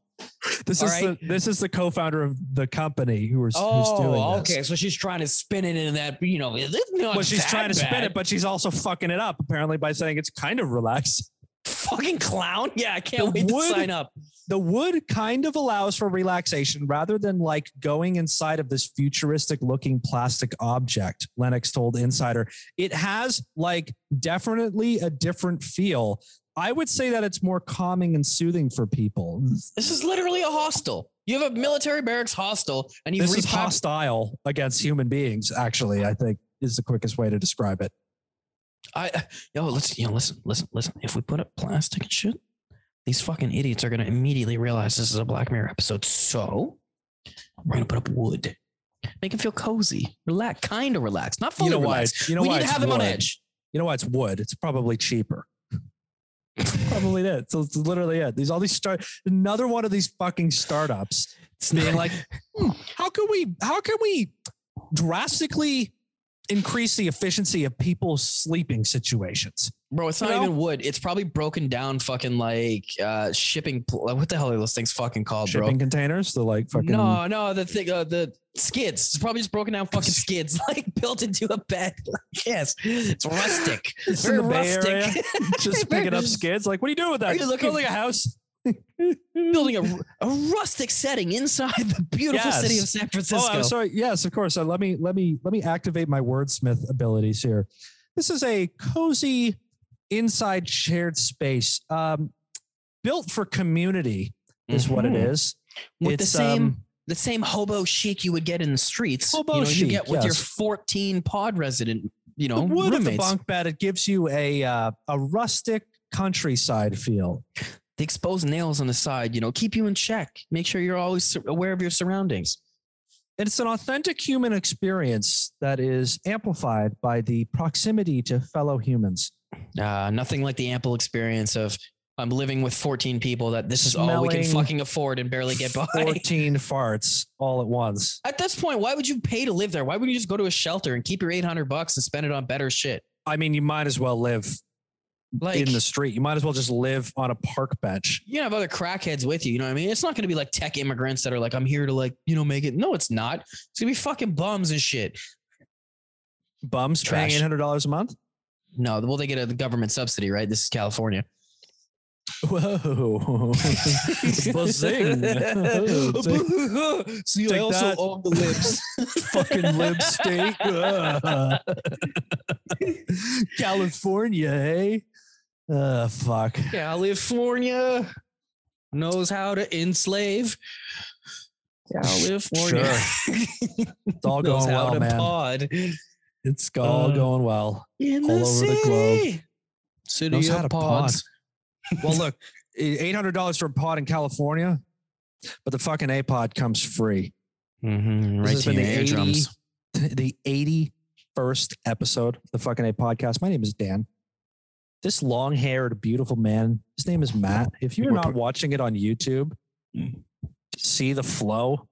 This All is right. the this is the co-founder of the company who was who's Oh, doing this. okay. So she's trying to spin it in that, you know, Well, she's trying to spin it, but she's also fucking it up apparently by saying it's kind of relaxed. [LAUGHS] fucking clown. Yeah, I can't The wait wood- to sign up. The wood kind of allows for relaxation rather than like going inside of this futuristic looking plastic object, Lennox told Insider. It has like definitely a different feel. I would say that it's more calming and soothing for people. This is literally a hostel. You have a military barracks hostel, and you've This is hostile against human beings, actually, I think is the quickest way to describe it. I yo, let's you know, listen, listen, listen. If we put up plastic and shit, these fucking idiots are gonna immediately realize this is a Black Mirror episode. So we're gonna put up wood. Make them feel cozy, relax, kind of relax, not fully You know why? You know we why need to have him on edge. You know why it's wood? It's probably cheaper. [LAUGHS] probably it. So it's literally it. These all these start another one of these fucking startups It's being like, hmm, how can we how can we drastically increase the efficiency of people's sleeping situations? bro, it's you not know? even wood. It's probably broken down, fucking like uh shipping. pl- What the hell are those things fucking called, bro? Shipping containers, the like fucking No, no, the thing, uh, the skids. It's probably just broken down fucking [LAUGHS] skids, [LAUGHS] like built into a bed. [LAUGHS] Like, yes, it's rustic. It's Very rustic. Just picking up skids. Like, what are you doing with that? Are you looking- like a house? Building a, a rustic setting inside the beautiful Yes. city of San Francisco. Oh, I'm sorry. Yes, of course. Uh, let me let me let me activate my wordsmith abilities here. This is a cozy inside shared space, um, built for community, is what it Mhm. is. With the same um, the same hobo chic you would get in the streets. Hobo you know, you get with your 14 pod resident, you The know, wood of the bunk bed. It gives you a uh, a rustic countryside feel. The exposed nails on the side, you know, keep you in check. Make sure you're always aware of your surroundings. It's an authentic human experience that is amplified by the proximity to fellow humans. Uh, nothing like the ample experience of I'm living with 14 people that this is all we can fucking afford and barely get by. 14 [LAUGHS] farts all at once. At this point, why would you pay to live there? Why wouldn't you just go to a shelter and keep your 800 bucks and spend it on better shit? I mean, you might as well live Like, in the street. You might as well just live on a park bench. you have other crackheads with you. You know what I mean? It's not going to be like tech immigrants that are like, I'm here to like, you know, make it. No, it's not. It's going to be fucking bums and shit. Bums paying eight hundred dollars a month. No, well, they get a government subsidy, right? This is California. Whoa! [LAUGHS] Buzzing. [LAUGHS] See, Take that. own the lips. [LAUGHS] Fucking lipstick. California, hey? Uh, fuck. California knows how to enslave. California [LAUGHS] It's all knows going how well, man. pod It's all Uh, going well. in all the over the globe. city. City Knows how of to pod. pods. Well, look, eight hundred dollars for a pod in California, but the fucking A pod comes free. Mm-hmm, This right has to been the 80 eardrums. [LAUGHS] the 81st episode of the fucking A podcast. My name is Dan. This long haired, beautiful man, his name is Matt. If you're not watching it on YouTube, see the flow.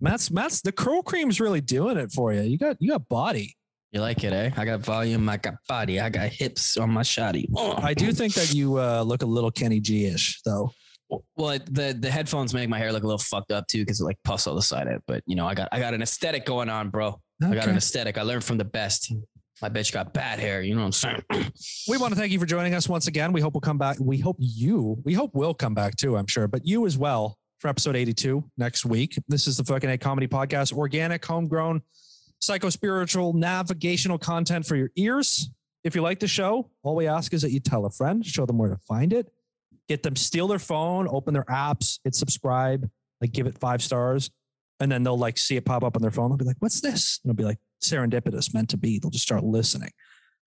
Matt's Matt's the curl cream's really doing it for you. You got you got body. You like it, eh? I got volume, I got body, I got hips on my shoddy. Oh. I do think that you uh, look a little Kenny G-ish, though. Well, the the headphones make my hair look a little fucked up too because it like puffs all the side out. But you know, I got I got an aesthetic going on, bro. I got an aesthetic. I learned from the best. My bitch got bad hair. You know what I'm saying? [CLEARS THROAT] We want to thank you for joining us once again. We hope we'll come back. We hope you, we hope we'll come back too, I'm sure, but you as well for episode 82 next week. This is the fucking A comedy podcast, organic, homegrown, psycho spiritual, navigational content for your ears. If you like the show, all we ask is that you tell a friend, show them where to find it, get them steal their phone, open their apps, hit subscribe, like give it five stars, and then they'll like see it pop up on their phone. They'll be like, "What's this?" And they'll be like serendipitous, meant to be. They'll just start listening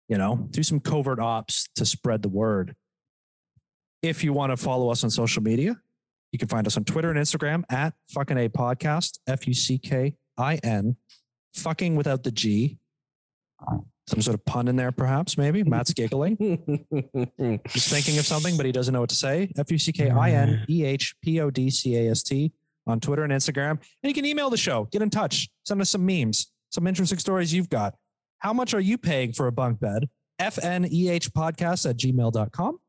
you know, do some covert ops to spread the word. If you want to follow us on social media, you can find us on Twitter and Instagram at fucking a podcast, F U C K I N, fucking without the G. Some sort of pun in there, perhaps, maybe. Matt's giggling. [LAUGHS] He's thinking of something, but he doesn't know what to say. F U C K I N E H P O D C A S T. on Twitter and Instagram. And you can email the show, get in touch, send us some memes, some interesting stories you've got. How much are you paying for a bunk bed? FNEH podcast at gmail.com.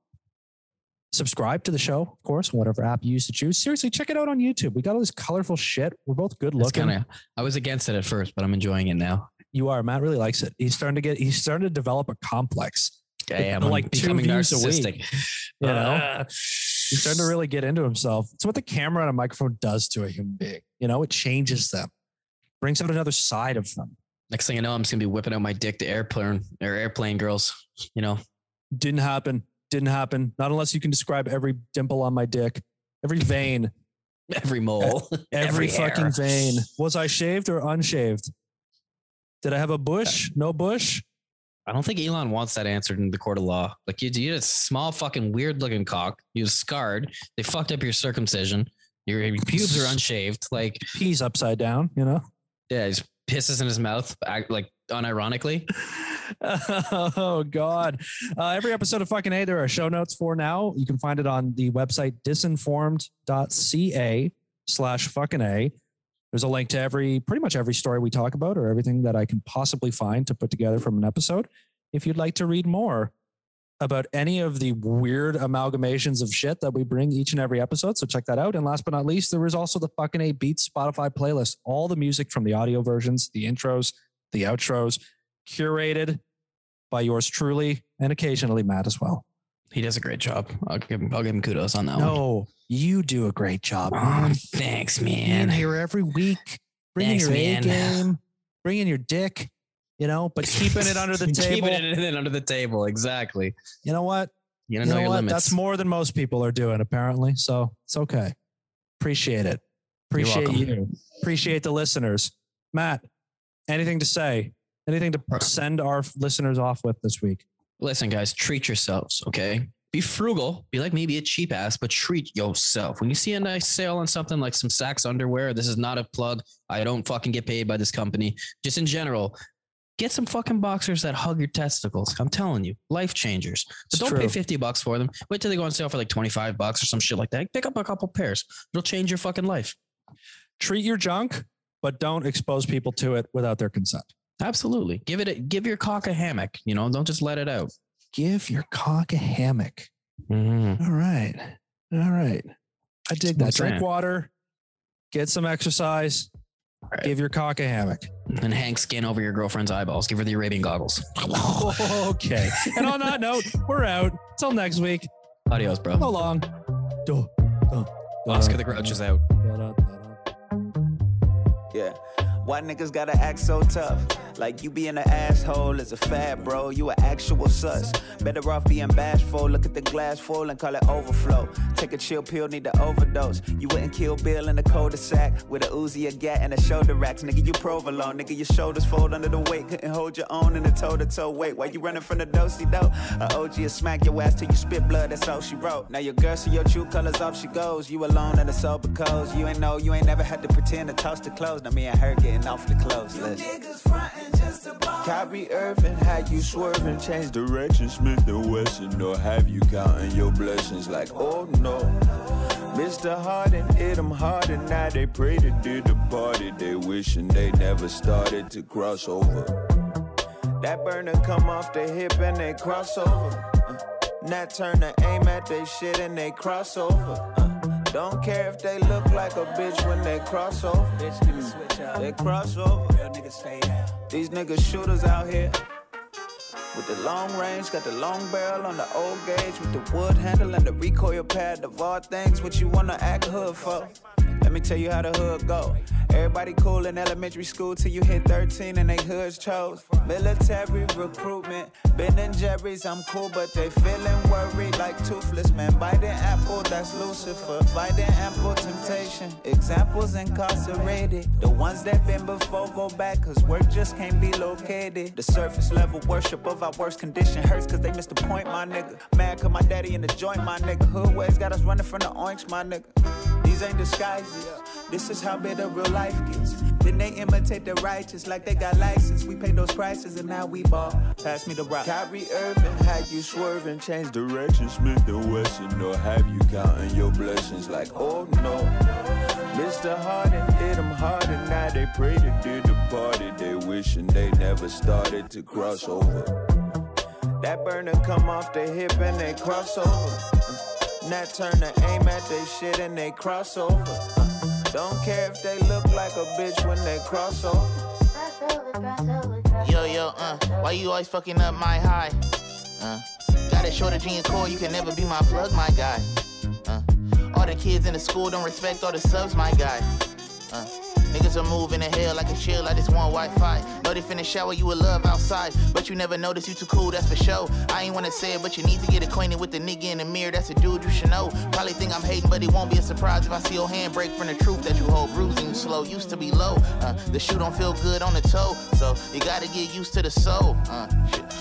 Subscribe to the show, of course, whatever app you use to choose. Seriously, check it out on YouTube. We got all this colorful shit. We're both good looking. kind of. I was against it at first, but I'm enjoying it now. You are. Matt really likes it. He's starting to get, he's starting to develop a complex. I am. Like I'm becoming narcissistic. You know, Uh, he's starting to really get into himself. It's what the camera and a microphone does to a human being. You know, it changes them, brings out another side of them. Next thing I know, I'm just gonna be whipping out my dick to airplane or airplane girls. You know, Didn't happen. Didn't happen. Not unless you can describe every dimple on my dick, every vein, [LAUGHS] every mole, every, [LAUGHS] Every fucking vein. [LAUGHS] Was I shaved or unshaved? Did I have a bush? No bush? I don't think Elon wants that answered in the court of law. Like you, you had a small, fucking weird looking cock. You scarred. They fucked up your circumcision. Your, your pubes are unshaved. Like, Peas upside down, you know? Yeah, he pisses in his mouth, like unironically. [LAUGHS] oh God. Uh, every episode of fucking A, there are show notes for now. You can find it on the website disinformed.ca slash fucking A. There's a link to every pretty much every story we talk about or everything that I can possibly find to put together from an episode. If you'd like to read more about any of the weird amalgamations of shit that we bring each and every episode, so check that out. And last but not least, there is also the fucking A Beats Spotify playlist. All the music from the audio versions, the intros, the outros, curated by yours truly and occasionally Matt as well. He does a great job. I'll give him, I'll give him kudos on that one. No, you do a great job, Oh, man. thanks, man. here every week, bringing Thanks, your A man. game, bringing your dick, you know, but [LAUGHS] keeping it under the table. Keeping it under the table. Exactly. You know what? You You know, know your what? limits. That's more than most people are doing, apparently. So it's okay. Appreciate it. Appreciate you. Appreciate the listeners. Matt, anything to say? Anything to send our listeners off with this week? Listen, guys, treat yourselves, okay? Be frugal. Be like maybe a cheap ass, but treat yourself. When you see a nice sale on something like some Saxx underwear, this is not a plug. I don't fucking get paid by this company. Just in general, get some fucking boxers that hug your testicles. I'm telling you, life changers. But don't true. pay 50 bucks for them. Wait till they go on sale for like 25 bucks or some shit like that. Pick up a couple pairs. It'll change your fucking life. Treat your junk, but don't expose people to it without their consent. Absolutely. Give it a, give your cock a hammock, you know, don't just let it out. Give your cock a hammock. Mhm. All right. All right. I dig that. Drink water, get some exercise, Right. give your cock a hammock. And hang skin over your girlfriend's eyeballs. Give her the Arabian goggles. [LAUGHS] okay. and on that note, we're out. Till next week. Adios, bro. So long. Duh, duh, Oscar the Grouch is out. Yeah. Why niggas gotta act so tough? Like you being an asshole is a fad, bro. You an actual sus. Better off being bashful. Look at the glass full and call it overflow. Take a chill pill, need to overdose. You wouldn't kill Bill in the cul-de-sac with a Uzi, a gat, and a shoulder racks. Nigga, you provolone. Nigga, your shoulders fold under the weight. Couldn't hold your own in a toe-to-toe weight. Why you running from the dosey dough? A OG will smack your ass till you spit blood. That's all she wrote. Now your girl see your true colors off she goes. You alone at a sober cause. You ain't know, you ain't never had to pretend to toss the clothes. Now me and her getting off the clothes. Listen. Kyrie Irving, had you swerving, change direction, Smith and Wesson, or have you counting your blessings like, oh no. Mr. Harden hit them hard and now they pray to did the party. They wishing they never started to cross over. That burner come off the hip and they cross over. Uh, Nat Turner aim at they shit and they cross over. Uh, don't care if they look like a bitch when they cross over. They cross over. These niggas shooters out here. With the long range, got the long barrel on the old gauge with the wood handle and the recoil pad of all things. What you wanna act hood for? Let me tell you how the hood go. Everybody cool in elementary school till you hit 13 and they hoods chose. Military recruitment, Ben and Jerry's, I'm cool, but they feeling worried like toothless man. Biting apple, that's Lucifer. Fighting ample temptation. Examples incarcerated. The ones that been before go back, cause work just can't be located. The surface level worship of our worst condition hurts cause they missed the point, my nigga. Mad cause my daddy in the joint, my nigga. Hood ways got us running from the oinks, my nigga. Ain't disguises. This is how bitter real life gets. Then they imitate the righteous like they got license. We pay those prices and now we ball. Pass me the rock. Kyrie Irving had you swerving, change direction. Smith and Wesson, or have you counting your blessings like, oh no. Mr. Harden hit them hard and now they pray to do the party. They wishing they never started to cross over. That burner come off the hip and they cross over. Nat Turner aim at they shit and they cross over. Don't care if they look like a bitch when they cross over. Yo, yo, uh, why you always fucking up my high? Uh, got a shorter gene core, you can never be my plug, my guy. Uh, all the kids in the school don't respect all the subs, my guy. Uh, Niggas are moving to hell like a chill, I just want Wi-Fi. Know they finna shower you with love outside, but you never notice you too cool, that's for sure. I ain't wanna say it, but you need to get acquainted with the nigga in the mirror, that's a dude you should know. Probably think I'm hating, but it won't be a surprise if I see your hand break from the truth that you hold bruising slow. Used to be low, uh, the shoe don't feel good on the toe, so you gotta get used to the soul. Uh.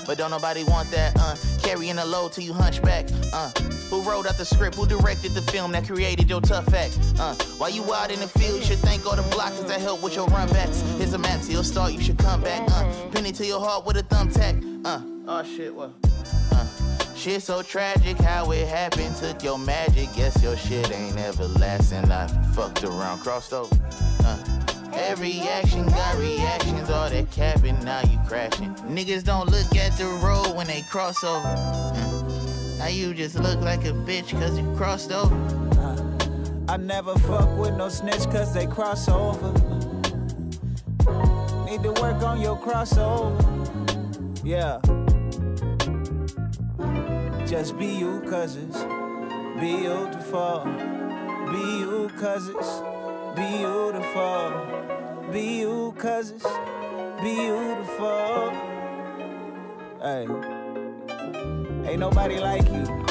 But don't nobody want that, uh, carrying a load till you hunchback, uh. Who wrote out the script? Who directed the film that created your tough act? Uh, while you out in the field, you should thank all the blockers that help with your run backs. Here's a map to your start, you should come back. Uh, pin it to your heart with a thumbtack. Uh, oh shit, what? Uh, shit so tragic how it happened. Took your magic, guess your shit ain't everlasting. I fucked around, crossed over. Uh, Every action got reactions, all that capping, now you crashing. Niggas don't look at the road when they cross over. Uh, now you just look like a bitch cause you crossed over. I never fuck with no snitch cause they cross over. Need to work on your crossover. Yeah. Just be you cause it's beautiful. Be you cause it's beautiful. Be you cause it's beautiful. Hey. Ain't nobody like you.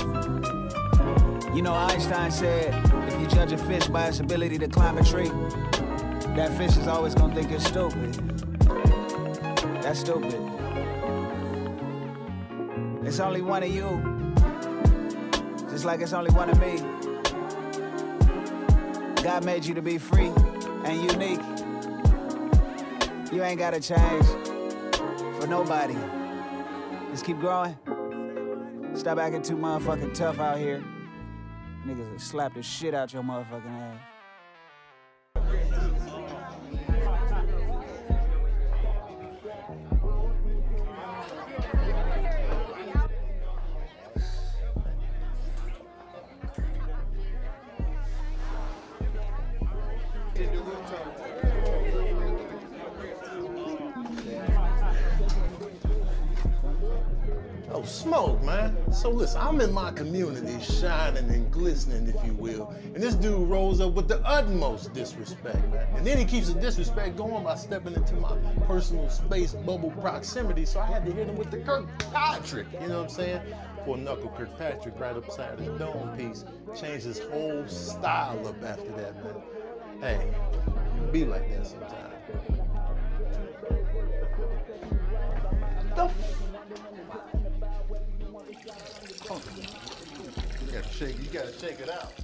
You know, Einstein said, judge a fish by its ability to climb a tree, that fish is always gonna think it's stupid. That's stupid. It's only one of you, just like it's only one of me. God made you to be free and unique. You ain't gotta change for nobody. Just keep growing. Stop acting too motherfucking tough out here. Niggas will slap the shit out your motherfucking ass. Smoke, man. So listen, I'm in my community, shining and glistening, if you will. And this dude rolls up with the utmost disrespect, man. And then he keeps the disrespect going by stepping into my personal space bubble proximity. So I had to hit him with the Kirkpatrick, you know what I'm saying? For knuckle Kirkpatrick right upside his dome piece. Changed his whole style up after that, man. Hey, be like that sometimes. The shake, you gotta shake it out.